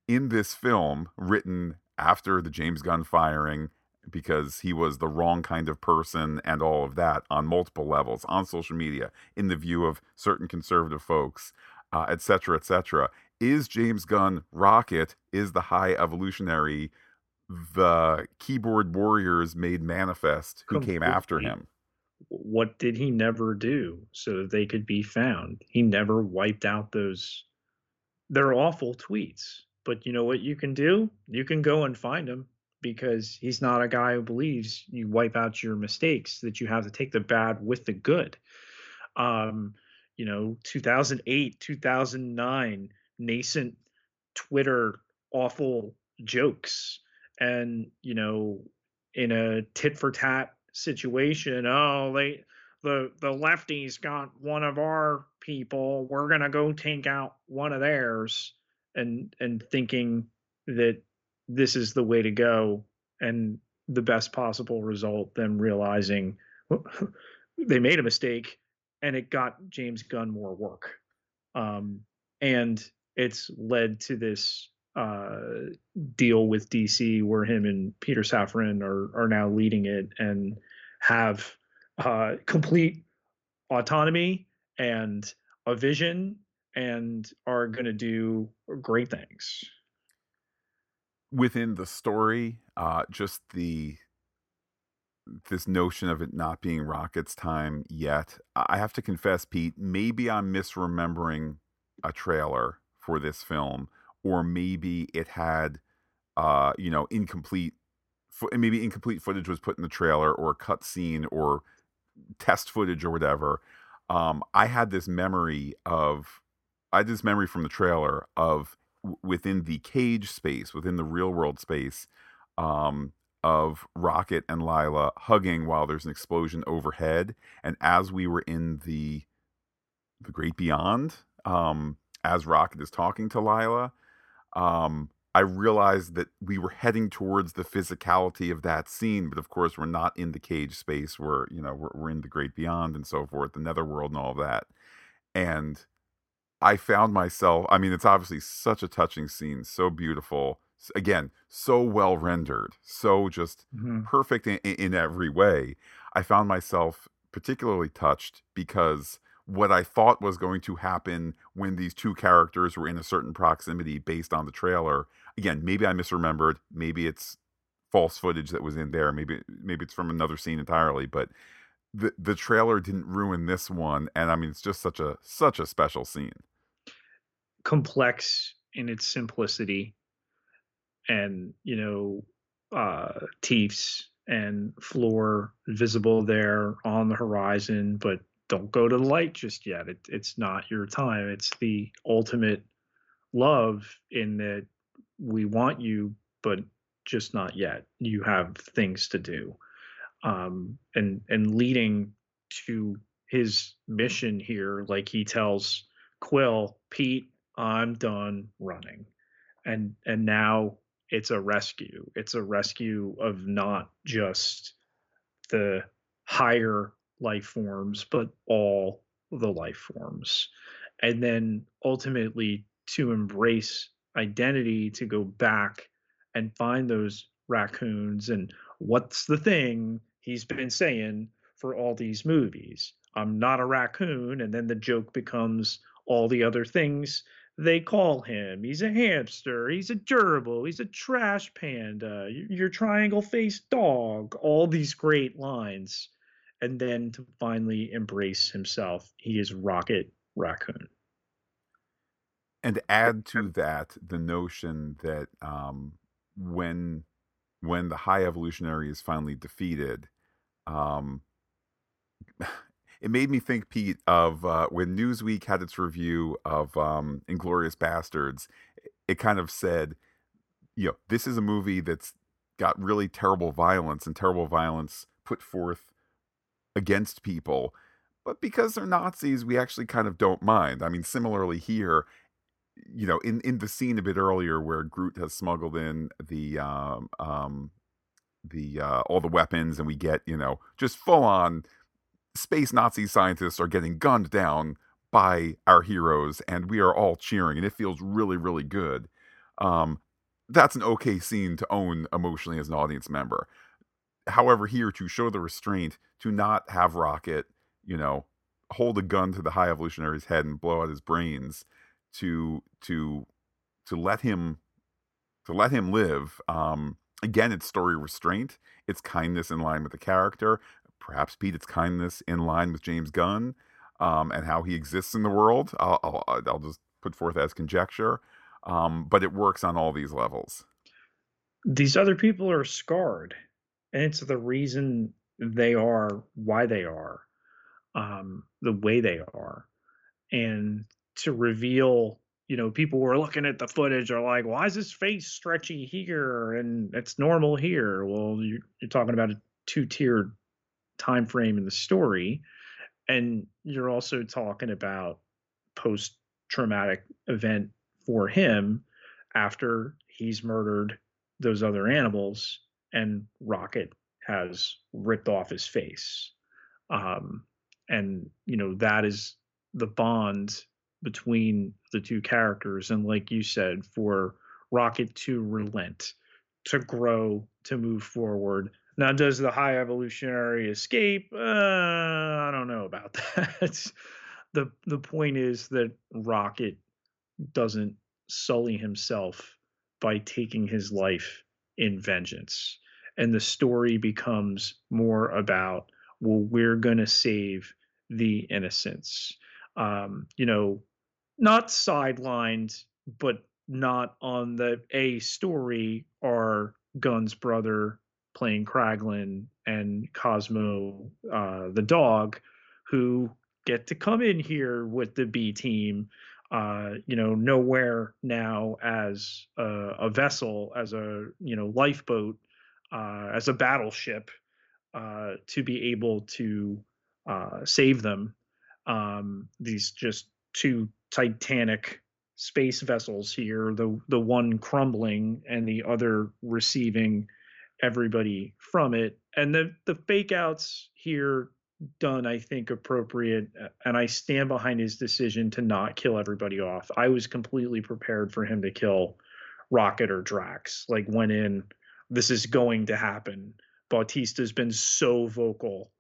in this film written after the james gunn firing because he was the wrong kind of person and all of that on multiple levels on social media in the view of certain conservative folks etc uh, etc et is james gunn rocket? Is the high evolutionary the keyboard warriors made manifest who Completely. came after him? What did he never do so that they could be found? He never wiped out those they're awful tweets but you know what you can do? You can go and find them because he's not a guy who believes you wipe out your mistakes that you have to take the bad with the good. Um you know 2008 2009 nascent twitter awful jokes. And you know in a tit for tat situation oh they the the lefties got one of our people we're going to go take out one of theirs. And and thinking that this is the way to go and the best possible result them realizing they made a mistake and it got James Gunn more work. Um, and it's led to this uh, deal with DC where him and Peter Safran are are now leading it and have uh, complete autonomy and a vision and are going to do great things within the story, uh, just the this notion of it not being Rocket's time yet. I have to confess, Pete, maybe I'm misremembering a trailer for this film, or maybe it had, uh, you know, incomplete, maybe incomplete footage was put in the trailer or a cut scene or test footage or whatever. Um, I had this memory of, I had this memory from the trailer of within the cage space, within the real world space, um, of Rocket and Lylla hugging while there's an explosion overhead, and as we were in the the great beyond, um, as Rocket is talking to Lylla, um, I realized that we were heading towards the physicality of that scene, but of course we're not in the cage space. We're you know we're, we're in the great beyond and so forth, the netherworld and all that, and I found myself. I mean, it's obviously such a touching scene, so beautiful. Again, so well rendered, so just Mhm. perfect in, in every way. I found myself particularly touched because what I thought was going to happen when these two characters were in a certain proximity based on the trailer. Again, maybe I misremembered. Maybe it's false footage that was in there. Maybe maybe it's from another scene entirely. But the the trailer didn't ruin this one, and I mean it's just such a such a special scene. complex in its simplicity and you know uh Teefs and Floor visible there on the horizon but don't go to the light just yet. It, it's not your time. It's the ultimate love in that we want you but just not yet. You have things to do um and and leading to his mission here like he tells quill pete i'm done running. And and now it's a rescue. It's a rescue of not just the higher life forms but all the life forms. And then ultimately to embrace identity to go back and find those raccoons and what's the thing he's been saying for all these movies. I'm not a raccoon and then the joke becomes all the other things they call him. He's a hamster he's a gerbil he's a trash panda your triangle faced dog all these great lines. And then to finally embrace himself he is rocket raccoon. And add to that the notion that um, when when the high evolutionary is finally defeated, um, it made me think, Pete, of uh, when Newsweek had its review of um, Inglourious Basterds. It kind of said, you know, this is a movie that's got really terrible violence and terrible violence put forth against people. But because they're Nazis, we actually kind of don't mind. I mean, similarly here, you know, in in the scene a bit earlier where Groot has smuggled in the um um the uh all the weapons and we get, you know, just full on space Nazi scientists are getting gunned down by our heroes and we are all cheering and it feels really really good. Um that's an okay scene to own emotionally as an audience member. However, here to show the restraint to not have Rocket, you know, hold a gun to the high evolutionary's head and blow out his brains to to to let him to let him live um again it's story restraint it's kindness in line with the character perhaps pete it's kindness in line with james gunn um and how he exists in the world i'll i'll, I'll just put forth as conjecture um but it works on all these levels. These other people are scarred and it's the reason they are why they are um the way they are and to reveal you know people were looking at the footage are like why is his face stretchy here and it's normal here? Well you're, you're talking about a two-tiered time frame in the story and you're also talking about post traumatic event for him after he's murdered those other animals and rocket has ripped off his face. Um, and you know that is the bond between the two characters. And like you said for rocket to relent to grow to move forward. Now does the high evolutionary escape? Uh, i don't know about that. The the point is that rocket doesn't sully himself by taking his life in vengeance. And the story becomes more about well we're going to save the innocents. Um, you know not sidelined but not on the A story are Gunn's brother playing Kraglin and Cosmo uh, the dog, who get to come in here with the B team. Uh, you know, Knowhere now as a, a, vessel, as a you know lifeboat, uh, as a battleship, uh, to be able to uh, save them. Um, these just two titanic space vessels here, the the one crumbling and the other receiving everybody from it. And the the fake outs here done, I think, appropriate. And I stand behind his decision to not kill everybody off. I was completely prepared for him to kill Rocket or Drax. Like went in, this is going to happen. Bautista's been so vocal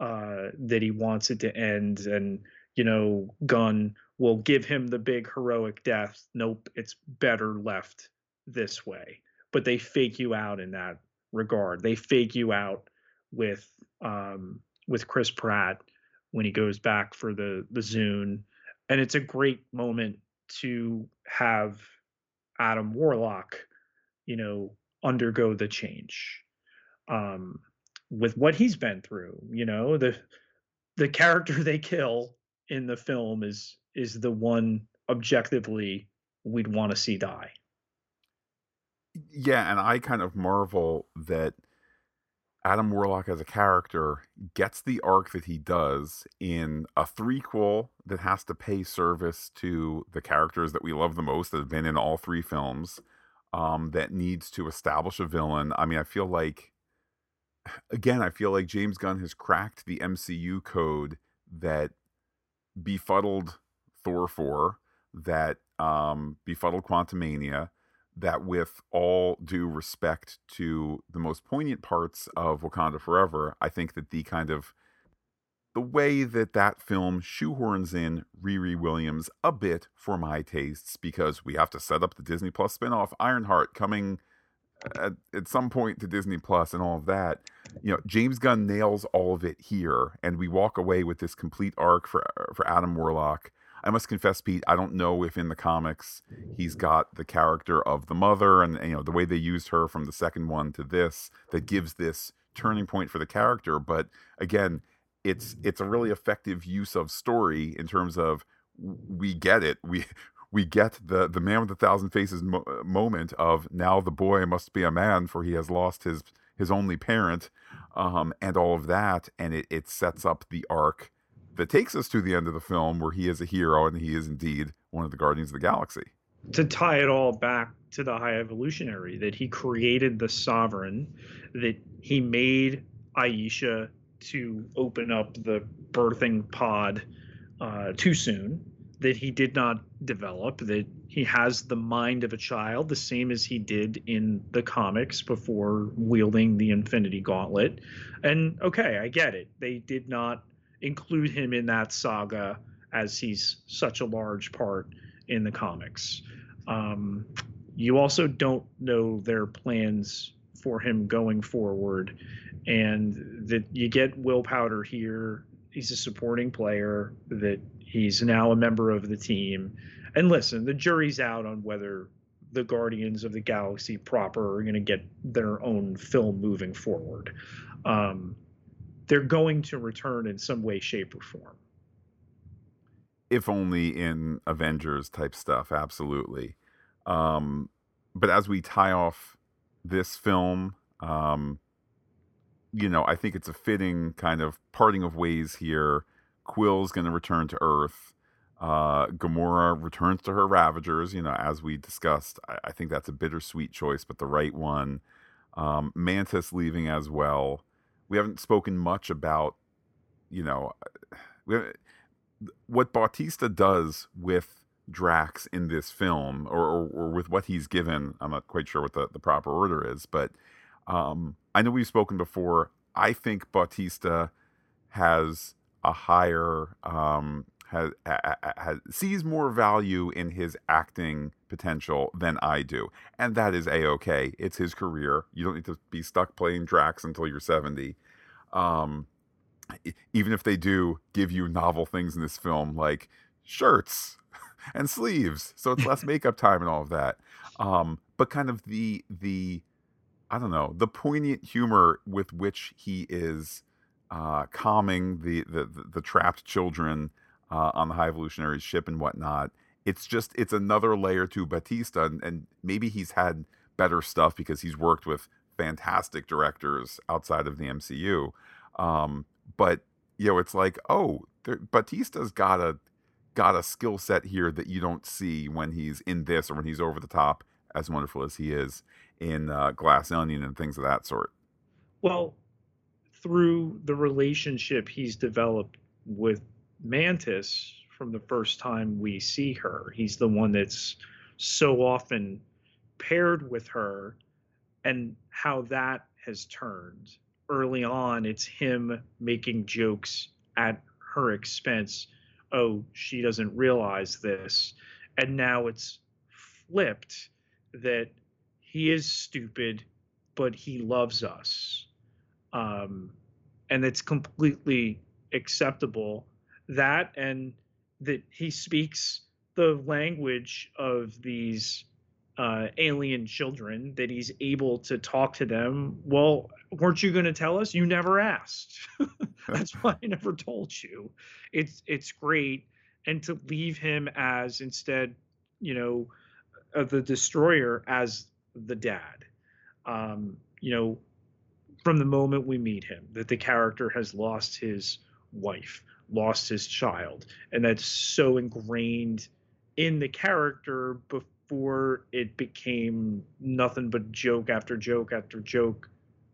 uh, that he wants it to end, and you know, Gunn will give him the big heroic death. Nope, it's better left this way. But they fake you out in that regard. They fake you out with um, with Chris Pratt when he goes back for the the Zune, and it's a great moment to have Adam Warlock, you know, undergo the change. Um, with what he's been through, you know, the the character they kill in the film is is the one objectively we'd want to see die. Yeah, and I kind of marvel that Adam Warlock as a character gets the arc that he does in a threequel that has to pay service to the characters that we love the most that have been in all three films. Um, that needs to establish a villain. I mean, I feel like, again, I feel like James Gunn has cracked the MCU code that befuddled Thor 4, that um, befuddled Quantumania, that with all due respect to the most poignant parts of Wakanda Forever, I think that the kind of the way that that film shoehorns in Riri Williams a bit for my tastes because we have to set up the Disney Plus spinoff Ironheart coming at, at some point to Disney Plus and all of that. You know, James Gunn nails all of it here, and we walk away with this complete arc for for Adam Warlock I must confess, Pete, I don't know if in the comics he's got the character of the mother and you know the way they used her from the second one to this that gives this turning point for the character. But again, it's it's a really effective use of story in terms of we get it. We we get the the man with a thousand faces mo- moment of now the boy must be a man for he has lost his his only parent um, and all of that and it, it sets up the arc that takes us to the end of the film where he is a hero and he is indeed one of the Guardians of the Galaxy. To tie it all back to the High Evolutionary, that he created the Sovereign, that he made Ayesha to open up the birthing pod uh, too soon, that he did not develop, that he has the mind of a child, the same as he did in the comics before wielding the Infinity Gauntlet. And okay, I get it. They did not include him in that saga as he's such a large part in the comics. Um, you also don't know their plans for him going forward, and that you get Will Poulter here. He's a supporting player. That he's now a member of the team. And listen, the jury's out on whether the Guardians of the Galaxy proper are going to get their own film moving forward. Um, they're going to return in some way, shape, or form. If only in Avengers type stuff, absolutely. Um, but as we tie off this film, um, you know, I think it's a fitting kind of parting of ways here. Quill's going to return to Earth. Uh, Gamora returns to her Ravagers, you know, as we discussed. I, I think that's a bittersweet choice, but the right one. Um, Mantis leaving as well we haven't spoken much about, you know, what Bautista does with Drax in this film, or, or, or, with what he's given. I'm not quite sure what the, the proper order is, but um, I know we've spoken before. I think Bautista has a higher um, has, has, sees more value in his acting potential than I do, and that is a okay. It's his career. You don't need to be stuck playing Drax until you're seventy. Um, even if they do give you novel things in this film, like shirts and sleeves, so it's less makeup time and all of that. Um, but kind of the the I don't know the poignant humor with which he is uh, calming the, the the, the trapped children uh, on the High Evolutionary ship and whatnot. It's just it's another layer to Bautista, and, and maybe he's had better stuff because he's worked with fantastic directors outside of the MCU. Um, but you know, it's like, oh, there, Bautista's got a got a skill set here that you don't see when he's in this or when he's over the top, as wonderful as he is in uh, Glass Onion and things of that sort. Well, through the relationship he's developed with Mantis from the first time we see her, he's the one that's so often paired with her, and how that has turned. Early on, it's him making jokes at her expense. Oh, she doesn't realize this. And now it's flipped that he is stupid, but he loves us. Um, and it's completely acceptable. That and that he speaks the language of these uh, alien children, that he's able to talk to them. Well, weren't you going to tell us? You never asked. That's why I never told you. It's it's great, and to leave him as instead, you know, of the destroyer as the dad. Um, you know, from the moment we meet him, that the character has lost his wife, lost his child, and that's so ingrained in the character before it became nothing but joke after joke after joke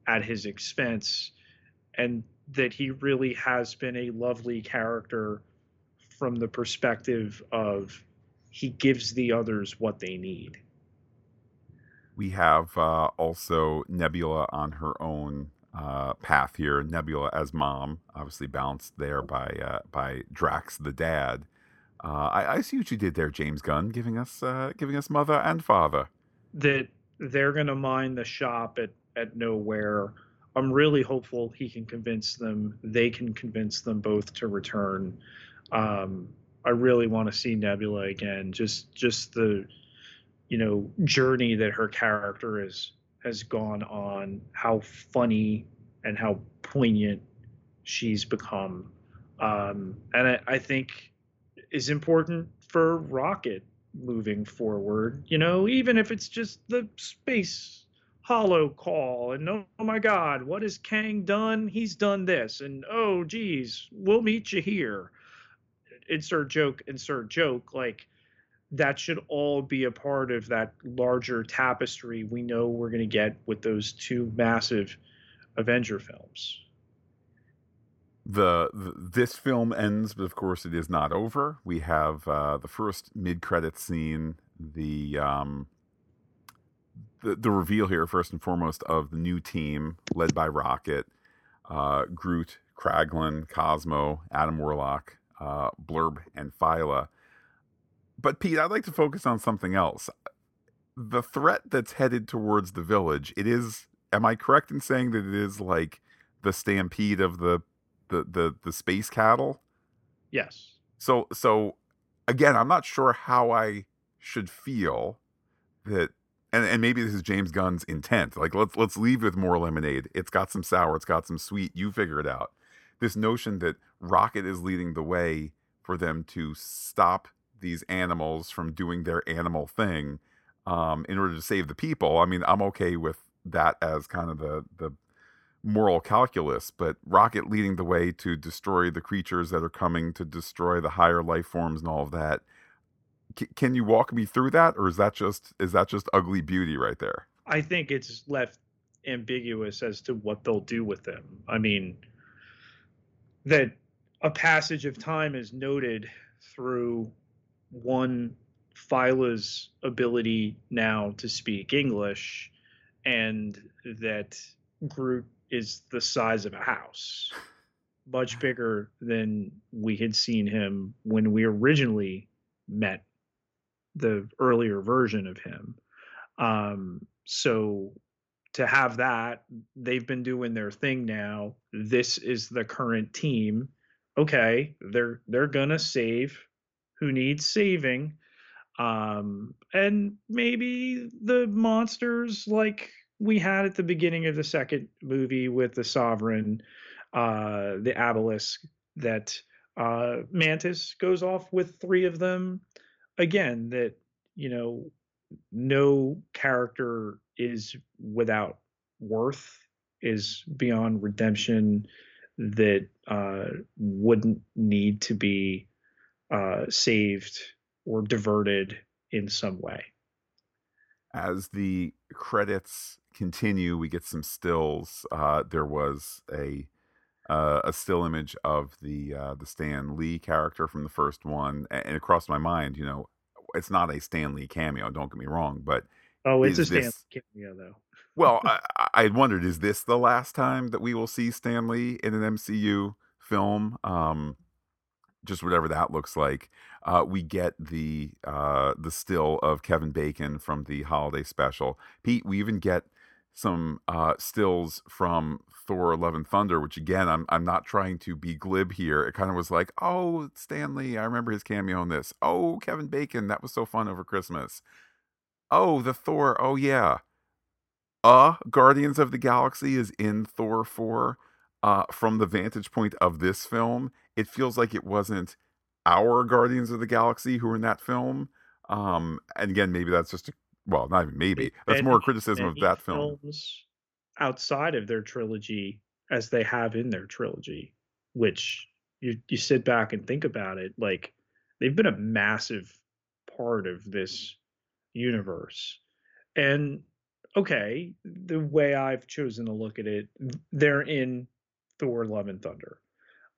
at his expense, and that he really has been a lovely character from the perspective of he gives the others what they need. We have uh, also Nebula on her own uh, path here. Nebula as mom, obviously balanced there by uh, by Drax the dad. Uh, I, I, see what you did there, James Gunn, giving us uh, giving us mother and father. That they're gonna mine the shop at at Knowhere. I'm really hopeful he can convince them. They can convince them both to return. Um, I really want to see Nebula again. Just just the you know journey that her character is has gone on, how funny and how poignant she's become, um, and I, I think is important for Rocket moving forward. You know, even if it's just the space hollow call and oh, oh my god what has kang done? He's done this. And oh geez we'll meet you here. Insert joke insert joke like that should all be a part of that larger tapestry we know we're going to get with those two massive Avenger films. The, the, this film ends, but of course it is not over. We have uh, the first mid-credit scene, the um, the the reveal here first and foremost of the new team led by Rocket, uh, Groot, Kraglin, Cosmo, Adam Warlock, uh, Blurp, and Phyla but Pete, I'd like to focus on something else. The threat that's headed towards the village, it is am I correct in saying that it is like the stampede of the the the, the space cattle? Yes. So so again, I'm not sure how I should feel that and, and maybe this is James Gunn's intent. Like let's let's leave with more lemonade. It's got some sour, it's got some sweet. You figure it out. This notion that Rocket is leading the way for them to stop these animals from doing their animal thing um, in order to save the people. I mean, I'm okay with that as kind of the the moral calculus, but Rocket leading the way to destroy the creatures that are coming to destroy the higher life forms and all of that. C- can you walk me through that, or is that just is that just ugly beauty right there? I think it's left ambiguous as to what they'll do with them. I mean, that a passage of time is noted through one Phyla's ability now to speak English, and that Groot is the size of a house, much bigger than we had seen him when we originally met the earlier version of him. Um, so to have that, they've been doing their thing now. This is the current team. Okay, they're they're gonna save who needs saving. Um, and maybe the monsters like we had at the beginning of the second movie with the Sovereign, uh, the Abilisk, that uh, Mantis goes off with three of them. Again, that, you know, no character is without worth, is beyond redemption, that uh, wouldn't need to be uh, saved or diverted in some way. As the credits continue, we get some stills. Uh, there was a uh, a still image of the uh, the Stan Lee character from the first one, and it crossed my mind. You know, it's not a Stan Lee cameo. Don't get me wrong, but oh, it's a Stan this... cameo though. well, I, I wondered, is this the last time that we will see Stan Lee in an MCU film? Um, just whatever that looks like. Uh, we get the uh, the still of Kevin Bacon from the holiday special. Pete, we even get some uh, stills from Thor: Love and Thunder, which again, I'm I'm not trying to be glib here. It kind of was like, oh, Stan Lee, I remember his cameo in this. Oh, Kevin Bacon, that was so fun over Christmas. Oh, the Thor. Oh yeah. Uh, Guardians of the Galaxy is in Thor 4. Uh, from the vantage point of this film, it feels like it wasn't our Guardians of the Galaxy who were in that film. Um, and again, maybe that's just a, well, not even maybe that's more a criticism of that film. outside of their trilogy, as they have in their trilogy, which you you sit back and think about it, like they've been a massive part of this universe. And okay, the way I've chosen to look at it, they're in Thor: Love and Thunder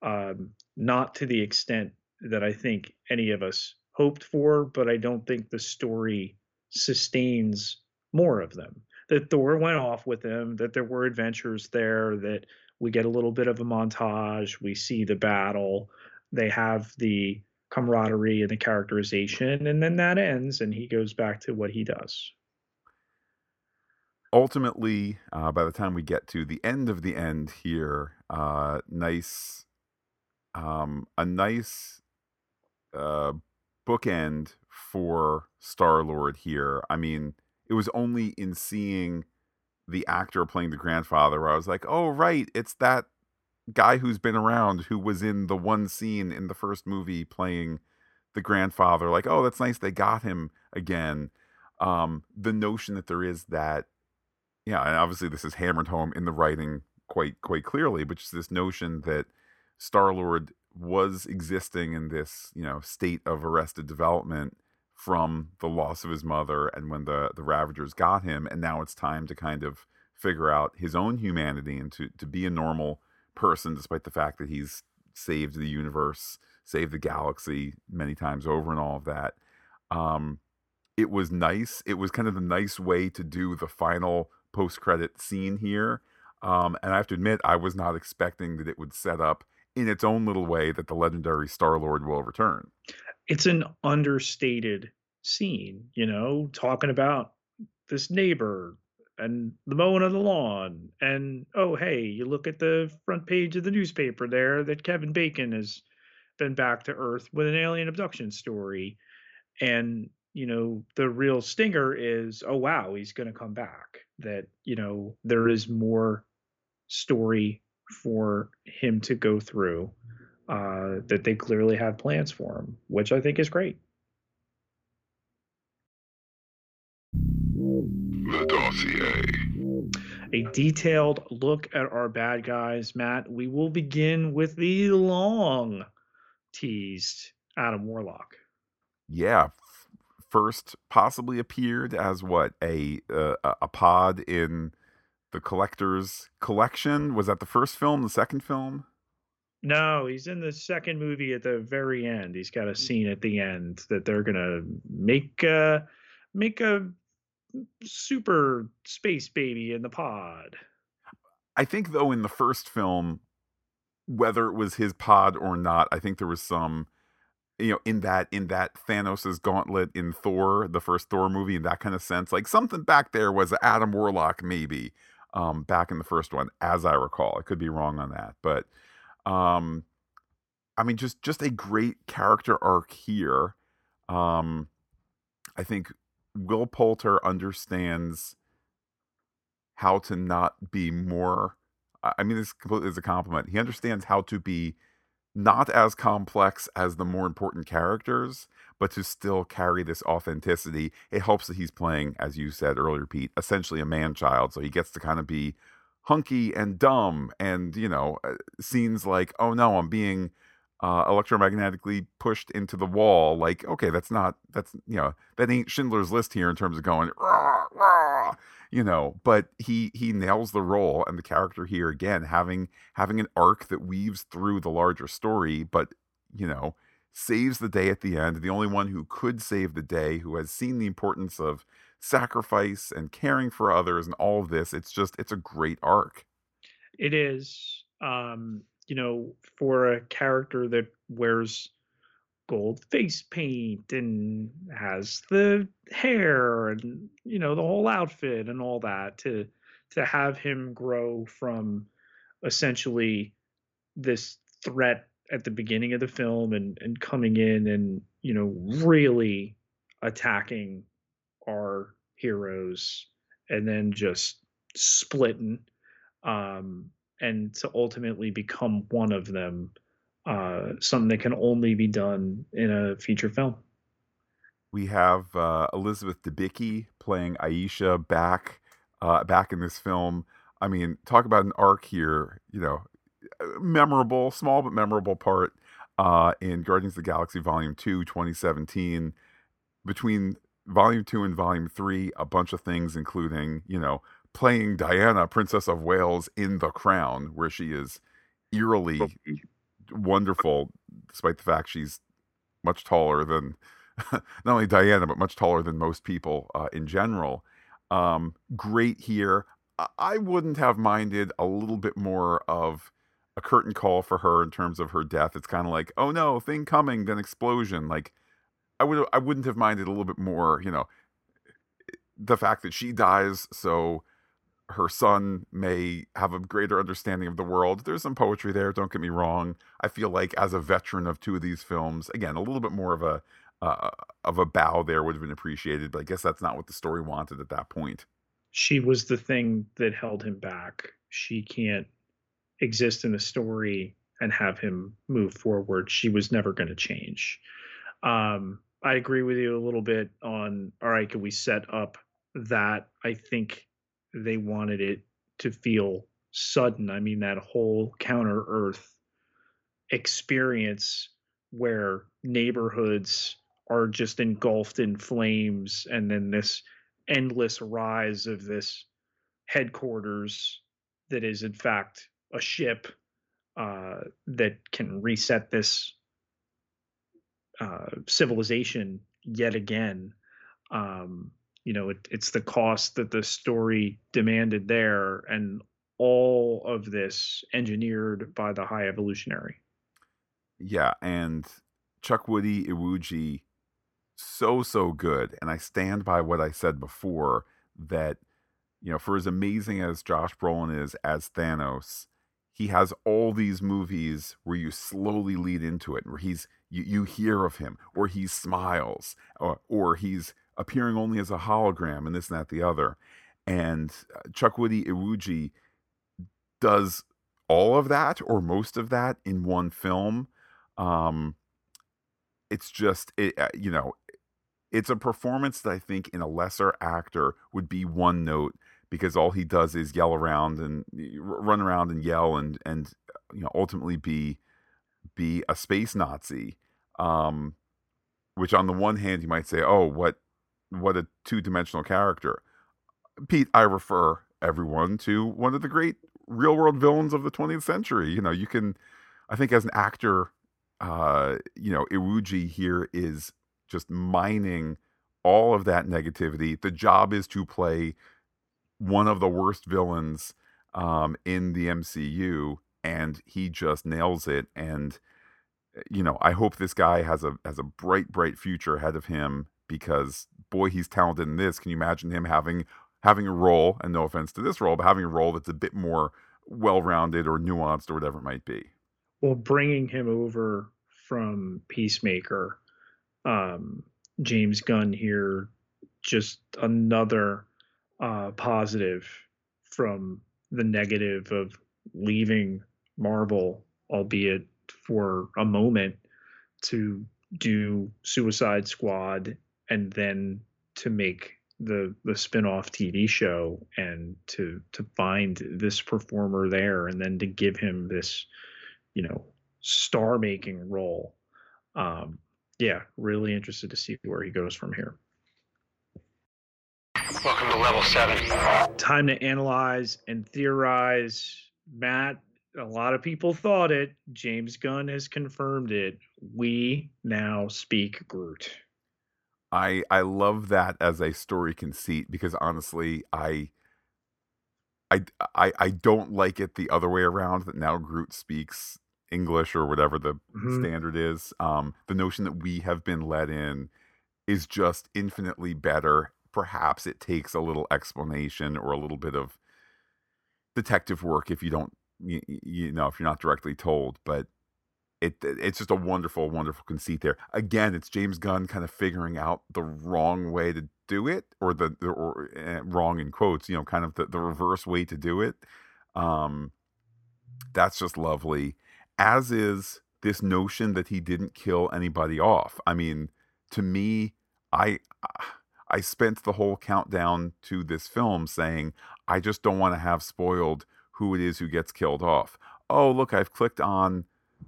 um, not to the extent that I think any of us hoped for, but I don't think the story sustains more of them. That Thor went off with them, that there were adventures there, that we get a little bit of a montage, we see the battle, they have the camaraderie and the characterization, and then that ends and he goes back to what he does. Ultimately, uh, by the time we get to the end of the end here, uh, nice um, a nice uh, bookend for Star Lord here. I mean, it was only in seeing the actor playing the grandfather where I was like, oh, right, it's that guy who's been around who was in the one scene in the first movie playing the grandfather. Like, oh, that's nice. They got him again. Um, the notion that there is that, yeah, and obviously this is hammered home in the writing quite quite clearly, but just this notion that Star Lord was existing in this, you know, state of arrested development from the loss of his mother and when the the Ravagers got him, and now it's time to kind of figure out his own humanity and to to be a normal person, despite the fact that he's saved the universe, saved the galaxy many times over, and all of that. Um, it was nice. It was kind of the nice way to do the final post credit scene here. Um, and I have to admit, I was not expecting that it would set up in its own little way that the legendary Star Lord will return. It's an understated scene, you know, talking about this neighbor and the mowing of the lawn. And oh, hey, you look at the front page of the newspaper there that Kevin Bacon has been back to Earth with an alien abduction story. And, you know, the real stinger is, oh, wow, he's going to come back. That, you know, there is more story for him to go through uh, that they clearly have plans for him, which I think is great. The dossier. A detailed look at our bad guys, Matt. We will begin with the long teased Adam Warlock. Yeah, first possibly appeared as what a uh, a pod in the collector's collection. Was that the first film, the second film? No, he's in the second movie at the very end. He's got a scene at the end that they're gonna make uh make a super space baby in the pod. I think though in the first film, whether it was his pod or not, I think there was some you know in that in that Thanos's gauntlet in Thor, the first Thor movie, in that kind of sense, like something back there was Adam Warlock maybe um, back in the first one, as I recall. I could be wrong on that, but um, I mean, just just a great character arc here. Um, I think Will Poulter understands how to not be more. I mean, this completely is a compliment. He understands how to be not as complex as the more important characters, but to still carry this authenticity. It helps that he's playing, as you said earlier, Pete, essentially a man child. So he gets to kind of be hunky and dumb and, you know, uh, scenes like, oh no, I'm being uh, electromagnetically pushed into the wall. Like, okay, that's not, that's, you know, that ain't Schindler's List here in terms of going, rah, rah, you know, but he, he nails the role and the character here again, having, having an arc that weaves through the larger story, but, you know, saves the day at the end. The only one who could save the day, who has seen the importance of sacrifice and caring for others and all of this. It's just, it's a great arc. It is. Um, you know, for a character that wears gold face paint and has the hair and you know the whole outfit and all that to to have him grow from essentially this threat at the beginning of the film and and coming in and you know really attacking our heroes and then just splitting um and to ultimately become one of them uh, something that can only be done in a feature film. We have uh, Elizabeth Debicki playing Ayesha back uh, back in this film. I mean, talk about an arc here. You know, memorable, small but memorable part uh, in Guardians of the Galaxy Volume Two, 2017. Between Volume Two and Volume Three, a bunch of things, including you know playing Diana, Princess of Wales, in The Crown, where she is eerily wonderful, despite the fact she's much taller than not only Diana, but much taller than most people uh, in general. Um, great here. I wouldn't have minded a little bit more of a curtain call for her in terms of her death. It's kind of like, oh no, thing coming, then explosion. Like, I would, I wouldn't have minded a little bit more. You know, the fact that she dies, so her son may have a greater understanding of the world. There's some poetry there, don't get me wrong. I feel like as a veteran of two of these films, again, a little bit more of a uh, of a bow there would have been appreciated, but I guess that's not what the story wanted at that point. She was the thing that held him back. She can't exist in a story and have him move forward. She was never going to change. Um, I agree with you a little bit on all right, can we set up that I think they wanted it to feel sudden. I mean, that whole counter Earth experience where neighborhoods are just engulfed in flames, and then this endless rise of this headquarters that is, in fact, a ship uh, that can reset this uh, civilization yet again. Um, you know it, it's the cost that the story demanded there and all of this engineered by the high evolutionary. Yeah and Chukwudi Iwuji so so good. And i stand by what i said before that you know for as amazing as josh brolin is as thanos he has all these movies where you slowly lead into it where he's you, you hear of him or he smiles or, or he's appearing only as a hologram and this and that the other. And Chuck Chukwudi Iwuji does all of that or most of that in one film. Um, it's just it, uh, you know, it's a performance that I think in a lesser actor would be one note because all he does is yell around and run around and yell and and you know ultimately be be a space Nazi. Um, which on the one hand you might say, oh, what what a two dimensional character. Pete, I refer everyone to one of the great real world villains of the 20th century. You know, you can, I think, as an actor, uh, you know, Iwuji here is just mining all of that negativity. The job is to play one of the worst villains um, in the MCU, and he just nails it. And you know, I hope this guy has a has a bright, bright future ahead of him because boy, he's talented in this. Can you imagine him having having a role? And no offense to this role, but having a role that's a bit more well rounded or nuanced or whatever it might be. well, bringing him over from Peacemaker, um, James Gunn here, just another uh, positive from the negative of leaving Marvel, albeit for a moment, to do Suicide Squad and then to make the the spin-off TV show and to to find this performer there and then to give him this you know star making role. Um yeah really interested to see where he goes from here. Welcome to level seven. time to analyze and theorize. Matt a lot of people thought it. James gunn has confirmed it. We now speak groot I I love that as a story conceit because honestly, I I I I don't like it the other way around that now Groot speaks English or whatever the Mhm. standard is. Um, the notion that we have been let in is just infinitely better. Perhaps it takes a little explanation or a little bit of detective work if you don't you, you know if you're not directly told, but it it's just a wonderful wonderful conceit there. Again it's james gunn kind of figuring out the wrong way to do it or the, the or uh, wrong in quotes you know kind of the, the reverse way to do it. Um that's just lovely. As is this notion that he didn't kill anybody off. I mean to me i i spent the whole countdown to this film saying i just don't want to have spoiled who it is who gets killed off. Oh look i've clicked on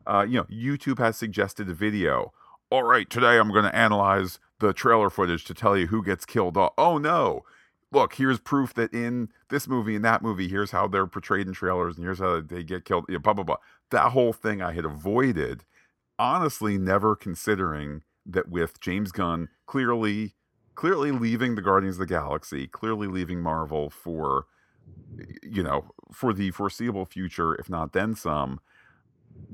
uh, you know, YouTube has suggested a video. All right, today I'm going to analyze the trailer footage to tell you who gets killed off. Oh no. Look, here's proof that in this movie and that movie, here's how they're portrayed in trailers, and here's how they get killed. Blah blah blah. That whole thing I had avoided, honestly, never considering that with James Gunn clearly, clearly leaving the Guardians of the Galaxy, clearly leaving Marvel for, you know, for the foreseeable future, if not then some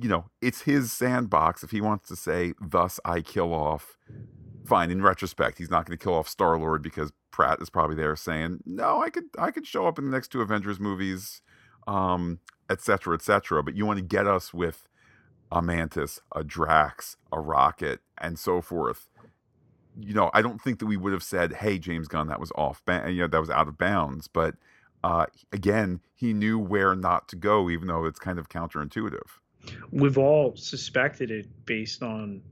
you know, it's his sandbox. If he wants to say, thus I kill off, fine. In retrospect, he's not going to kill off Star Lord because Pratt is probably there saying, no, I could, I could show up in the next two Avengers movies, um, et cetera, et cetera. But you want to get us with a Mantis, a Drax, a Rocket, and so forth. You know, I don't think that we would have said, "Hey, James Gunn, that was off, ba- you know, that was out of bounds." But uh, again, he knew where not to go, even though it's kind of counterintuitive we've all suspected it based on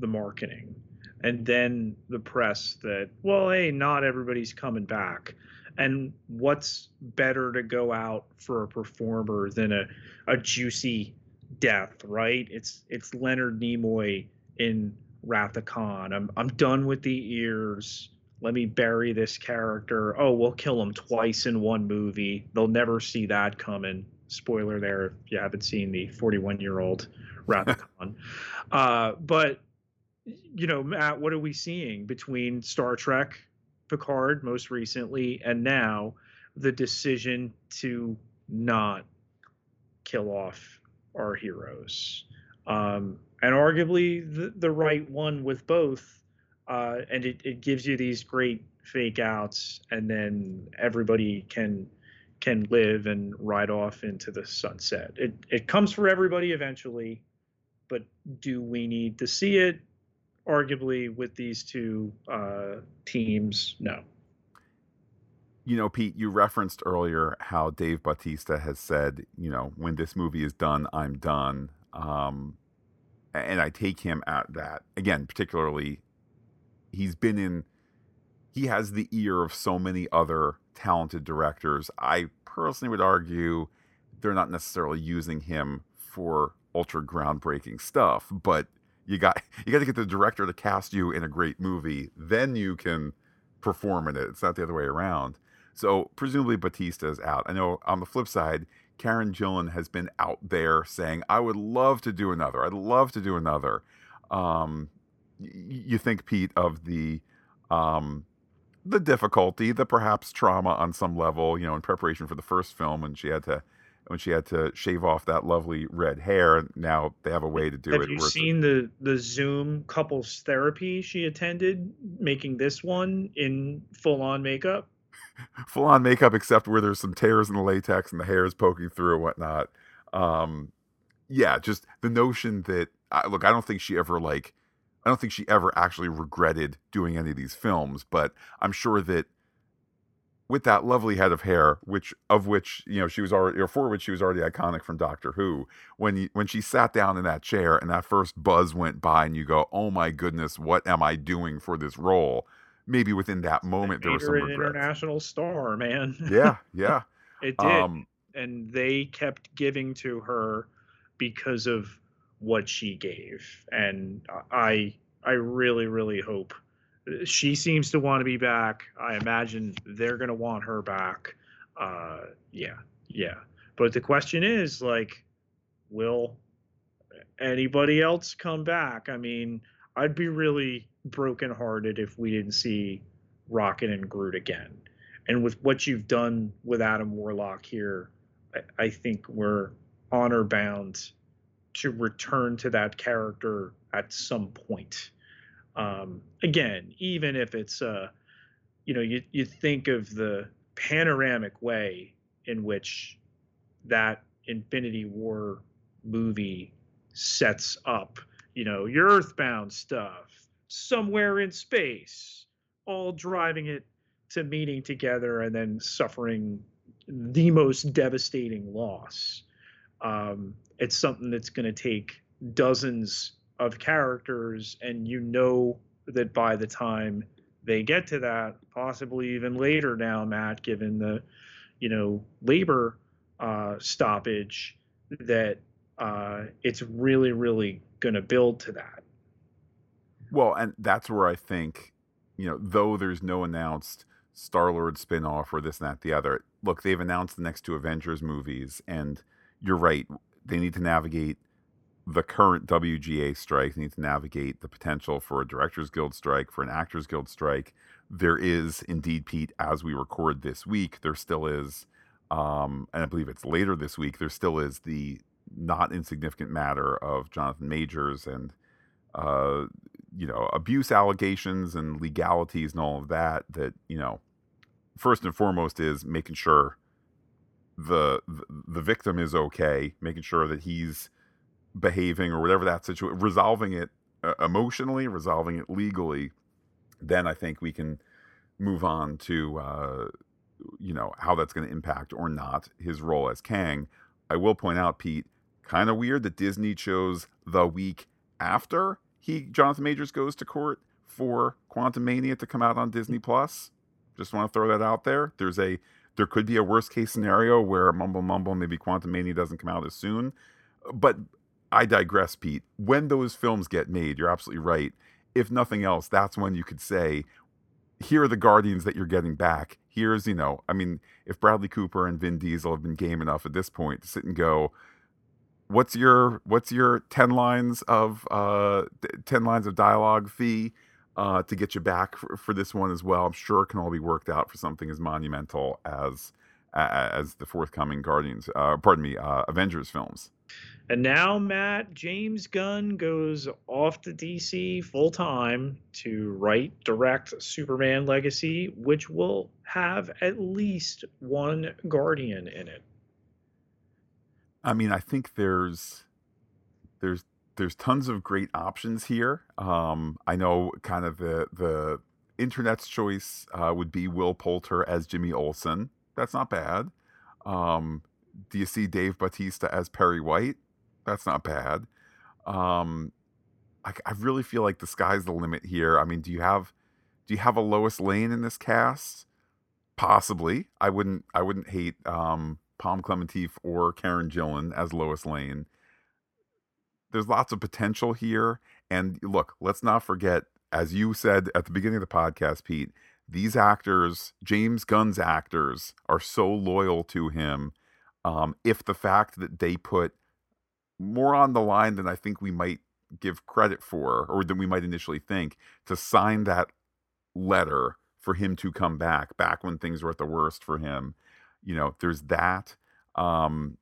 the marketing and then the press that well hey not everybody's coming back. And what's better to go out for a performer than a, a juicy death right? It's it's leonard nimoy in wrath of khan i'm, I'm done with the ears. Let me bury this character. Oh we'll kill him twice in one movie. They'll never see that coming spoiler there if you haven't seen the 41 year old Wrath of Khan. uh, but you know, Matt, what are we seeing between Star Trek, Picard most recently, and now the decision to not kill off our heroes? Um, and arguably the, the right one with both. Uh, and it, it gives you these great fake outs, and then everybody can can live and ride off into the sunset. It it comes for everybody eventually, but do we need to see it? Arguably, with these two uh, teams, no. You know, Pete, you referenced earlier how Dave Bautista has said, you know, when this movie is done, I'm done. Um, and I take him at that. Again, particularly, he's been in, he has the ear of so many other talented directors. I personally would argue they're not necessarily using him for ultra groundbreaking stuff, but you got you got to get the director to cast you in a great movie, then you can perform in it. It's not the other way around. So presumably Bautista is out. I know on the flip side, Karen Gillan has been out there saying, "I would love to do another. I'd love to do another." Um, you think Pete of the um, the difficulty, the perhaps trauma on some level, you know, in preparation for the first film when she had to when she had to shave off that lovely red hair. Now they have a way to do Have it. Have you seen the the Zoom couples therapy she attended, making this one in full on makeup? full on makeup except where there's some tears in the latex and the hair is poking through and whatnot. Um, yeah, just the notion that I, look, I don't think she ever like, I don't think she ever actually regretted doing any of these films, but I'm sure that with that lovely head of hair, which of which you know she was already, or for which she was already iconic from Doctor Who, when you, when she sat down in that chair and that first buzz went by, and you go, "Oh my goodness, what am I doing for this role?" Maybe within that moment there was some an international star, man. Yeah, yeah. it did, Um, and they kept giving to her because of what she gave, and I I really really hope she seems to want to be back. I imagine they're going to want her back. Uh, yeah, yeah. But the question is, like, will anybody else come back? I mean, I'd be really brokenhearted if we didn't see Rocket and Groot again. And with what you've done with Adam Warlock here, I, I think we're honor bound to return to that character at some point um, again, even if it's uh, you know, you you think of the panoramic way in which that Infinity War movie sets up, you know, your Earthbound stuff somewhere in space, all driving it to meeting together and then suffering the most devastating loss. Um, it's something that's going to take dozens of characters and you know that by the time they get to that possibly even later now matt given the you know labor uh, stoppage that uh, it's really really going to build to that. Well and that's where i think you know though there's no announced star lord spin-off or this and that the other look they've announced the next two avengers movies and you're right they need to navigate the current WGA strike, They need to navigate the potential for a Directors Guild strike, for an Actors Guild strike. There is indeed, Pete, as we record this week, there still is, um, and I believe it's later this week, there still is the not insignificant matter of Jonathan Majors and, uh, you know, abuse allegations and legalities and all of that. That, you know, first and foremost is making sure the, the, victim is okay, making sure that he's behaving or whatever that situation, resolving it uh, emotionally, resolving it legally, then I think we can move on to uh, you know how that's going to impact or not his role as Kang. I will point out, Pete, kind of weird that Disney chose the week after he Jonathan Majors goes to court for Quantumania to come out on Disney Plus. Just want to throw that out there. There's a there could be a worst case scenario where Mumble Mumble maybe Quantumania doesn't come out as soon, but I digress, Pete. When those films get made, you're absolutely right. If nothing else, that's when you could say, here are the Guardians that you're getting back. Here's, you know, I mean, if Bradley Cooper and Vin Diesel have been game enough at this point to sit and go, what's your what's your 10 lines of uh 10 lines of dialogue fee uh to get you back for, for this one as well i'm sure it can all be worked out for something as monumental as as the forthcoming guardians uh pardon me uh avengers films and now, Matt, James Gunn goes off to DC full time to write, direct Superman Legacy, which will have at least one Guardian in it. I mean, I think there's there's there's tons of great options here. Um, I know kind of the the internet's choice uh, would be Will Poulter as Jimmy Olsen. That's not bad. Um, do you see Dave Bautista as Perry White? That's not bad. Um, I, I really feel like the sky's the limit here. I mean, do you have do you have a Lois Lane in this cast? Possibly. I wouldn't I wouldn't hate um, Pom Klementieff or Karen Gillan as Lois Lane. There's lots of potential here. And look, let's not forget, as you said at the beginning of the podcast, Pete, these actors, James Gunn's actors, are so loyal to him. Um, if the fact that they put more on the line than I think we might give credit for, or than we might initially think, to sign that letter for him to come back, back when things were at the worst for him. You know, there's that. Um,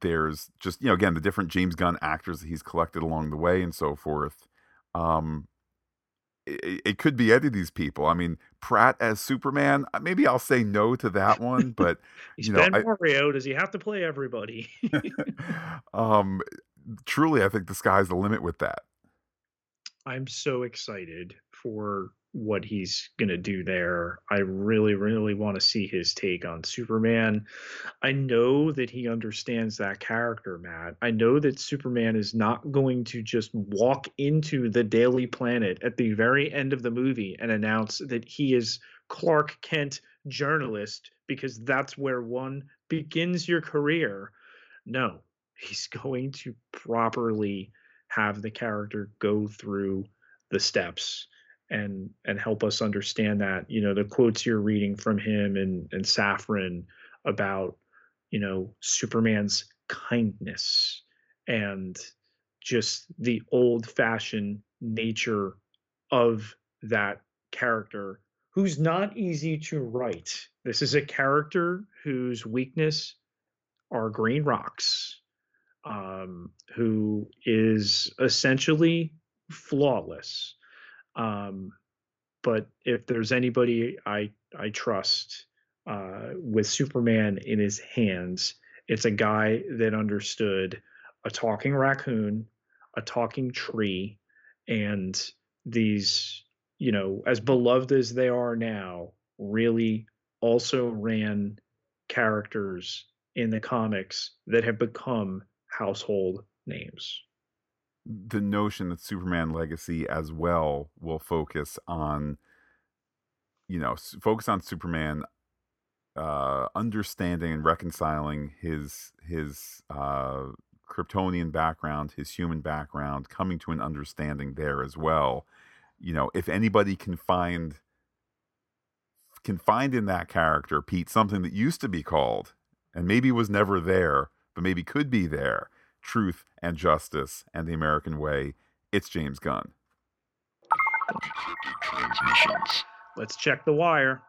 there's just, you know, again, the different James Gunn actors that he's collected along the way and so forth. Um, it, it, could be any of these people. I mean, Pratt as Superman. Uh, maybe I'll say no to that one, but He's you know, Ben Mario. Does he have to play everybody? um, truly, I think the sky's the limit with that. I'm so excited for what he's going to do there. I really, really want to see his take on Superman. I know that he understands that character, Matt. I know that Superman is not going to just walk into the Daily Planet at the very end of the movie and announce that he is Clark Kent journalist because that's where one begins your career. No, he's going to properly have the character go through the steps and and help us understand that you know the quotes you're reading from him and and Safran about you know Superman's kindness and just the old fashioned nature of that character who's not easy to write. This is a character whose weakness are green rocks, um, who is essentially flawless. Um, but if there's anybody I I trust uh, with Superman in his hands, it's a guy that understood a talking raccoon, a talking tree, and these you know as beloved as they are now, really also ran characters in the comics that have become household names the notion that Superman Legacy as well will focus on, you know, focus on Superman uh, understanding and reconciling his his uh, Kryptonian background, his human background, coming to an understanding there as well. You know, if anybody can find can find in that character, Pete, something that used to be called and maybe was never there, but maybe could be there truth and justice and the American way. It's James Gunn. transmissions. Let's check the wire.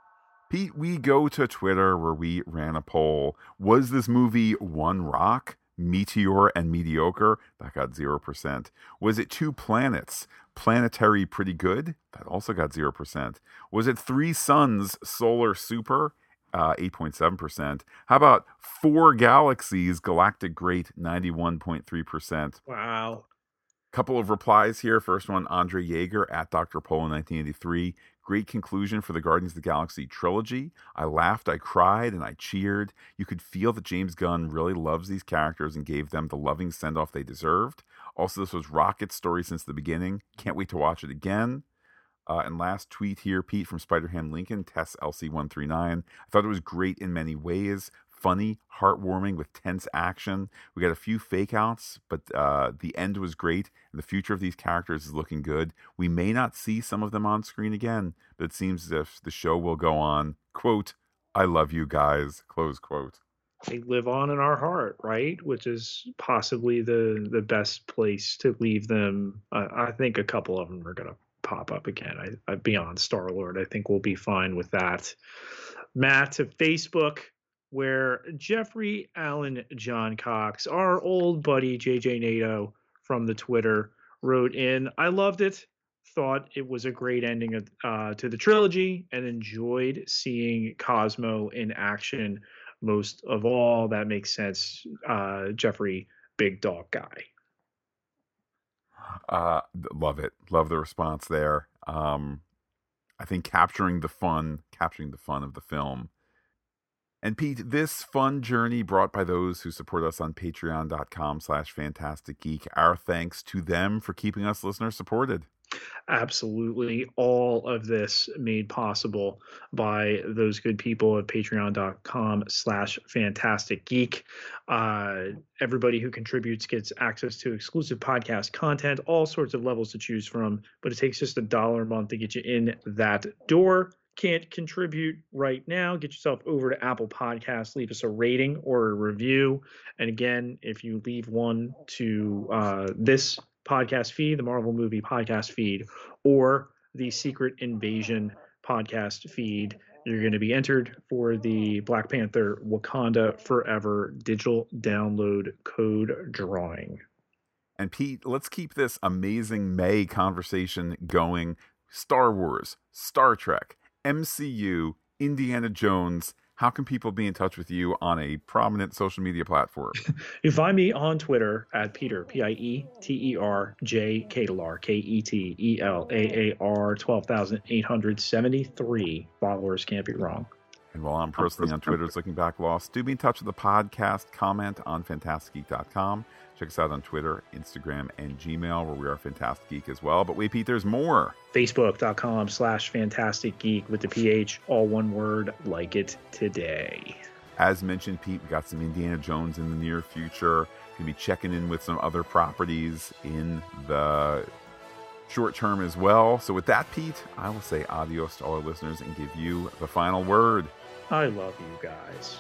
Pete, we go to Twitter where we ran a poll. Was this movie one rock, meteor, and mediocre? That got 0%. Was it two planets, planetary pretty good? That also got 0%. Was it three suns, solar super? Uh, 8.7%. How about four galaxies, galactic great, 91.3%. Wow. Couple of replies here. First one, Andre Yeager at Dr. Polo 1983. Great conclusion for the Guardians of the Galaxy trilogy. I laughed, I cried, and I cheered. You could feel that James Gunn really loves these characters and gave them the loving send off they deserved. Also, this was Rocket's story since the beginning. Can't wait to watch it again. Uh, and last tweet here, Pete from Spider-Ham Lincoln, Tess LC139. I thought it was great in many ways. Funny, heartwarming with tense action. We got a few fake outs, but uh, the end was great, and the future of these characters is looking good. We may not see some of them on screen again, but it seems as if the show will go on. Quote, I love you guys. Close quote. They live on in our heart, right? Which is possibly the the best place to leave them. Uh, I think a couple of them are gonna pop up again. I, I beyond Star Lord, I think we'll be fine with that. Matt to Facebook, where Jeffrey Allen John Cox, our old buddy JJ Nato from the Twitter, wrote in. I loved it. Thought it was a great ending of, uh, to the trilogy, and enjoyed seeing Cosmo in action. Most of all, that makes sense. Uh, Jeffrey, big dog guy. Uh, love it. Love the response there. Um, I think capturing the fun, capturing the fun of the film. And Pete, this fun journey brought by those who support us on patreon.com slash phantastic geek. Our thanks to them for keeping us listeners supported absolutely all of this made possible by those good people at patreon.com slash phantastic geek. Uh, everybody who contributes gets access to exclusive podcast content all sorts of levels to choose from but it takes just a dollar a month to get you in that door. Can't contribute right now, get yourself over to Apple Podcasts, leave us a rating or a review. And again, if you leave one to uh, this podcast feed, the Marvel Movie podcast feed, or the Secret Invasion podcast feed. You're going to be entered for the Black Panther Wakanda Forever digital download code drawing. And Pete, let's keep this amazing May conversation going. Star Wars, Star Trek, MCU, Indiana Jones, how can people be in touch with you on a prominent social media platform? you find me on Twitter at Peter, P I E T E R J Ketelaar, K E T E L A A R, 12,873 followers. Can't be wrong. And while I'm personally on Twitter's Looking Back Lost, do be in touch with the podcast. Comment on phantasticgeek.com. Check us out on Twitter, Instagram, and Gmail, where we are Phantastic Geek as well. But wait, Pete, there's more. Facebook.com slash Phantastic Geek with the PH, all one word, like it today. As mentioned, Pete, we got some Indiana Jones in the near future. Gonna be checking in with some other properties in the short term as well. So with that, Pete, I will say adios to all our listeners and give you the final word. I love you guys.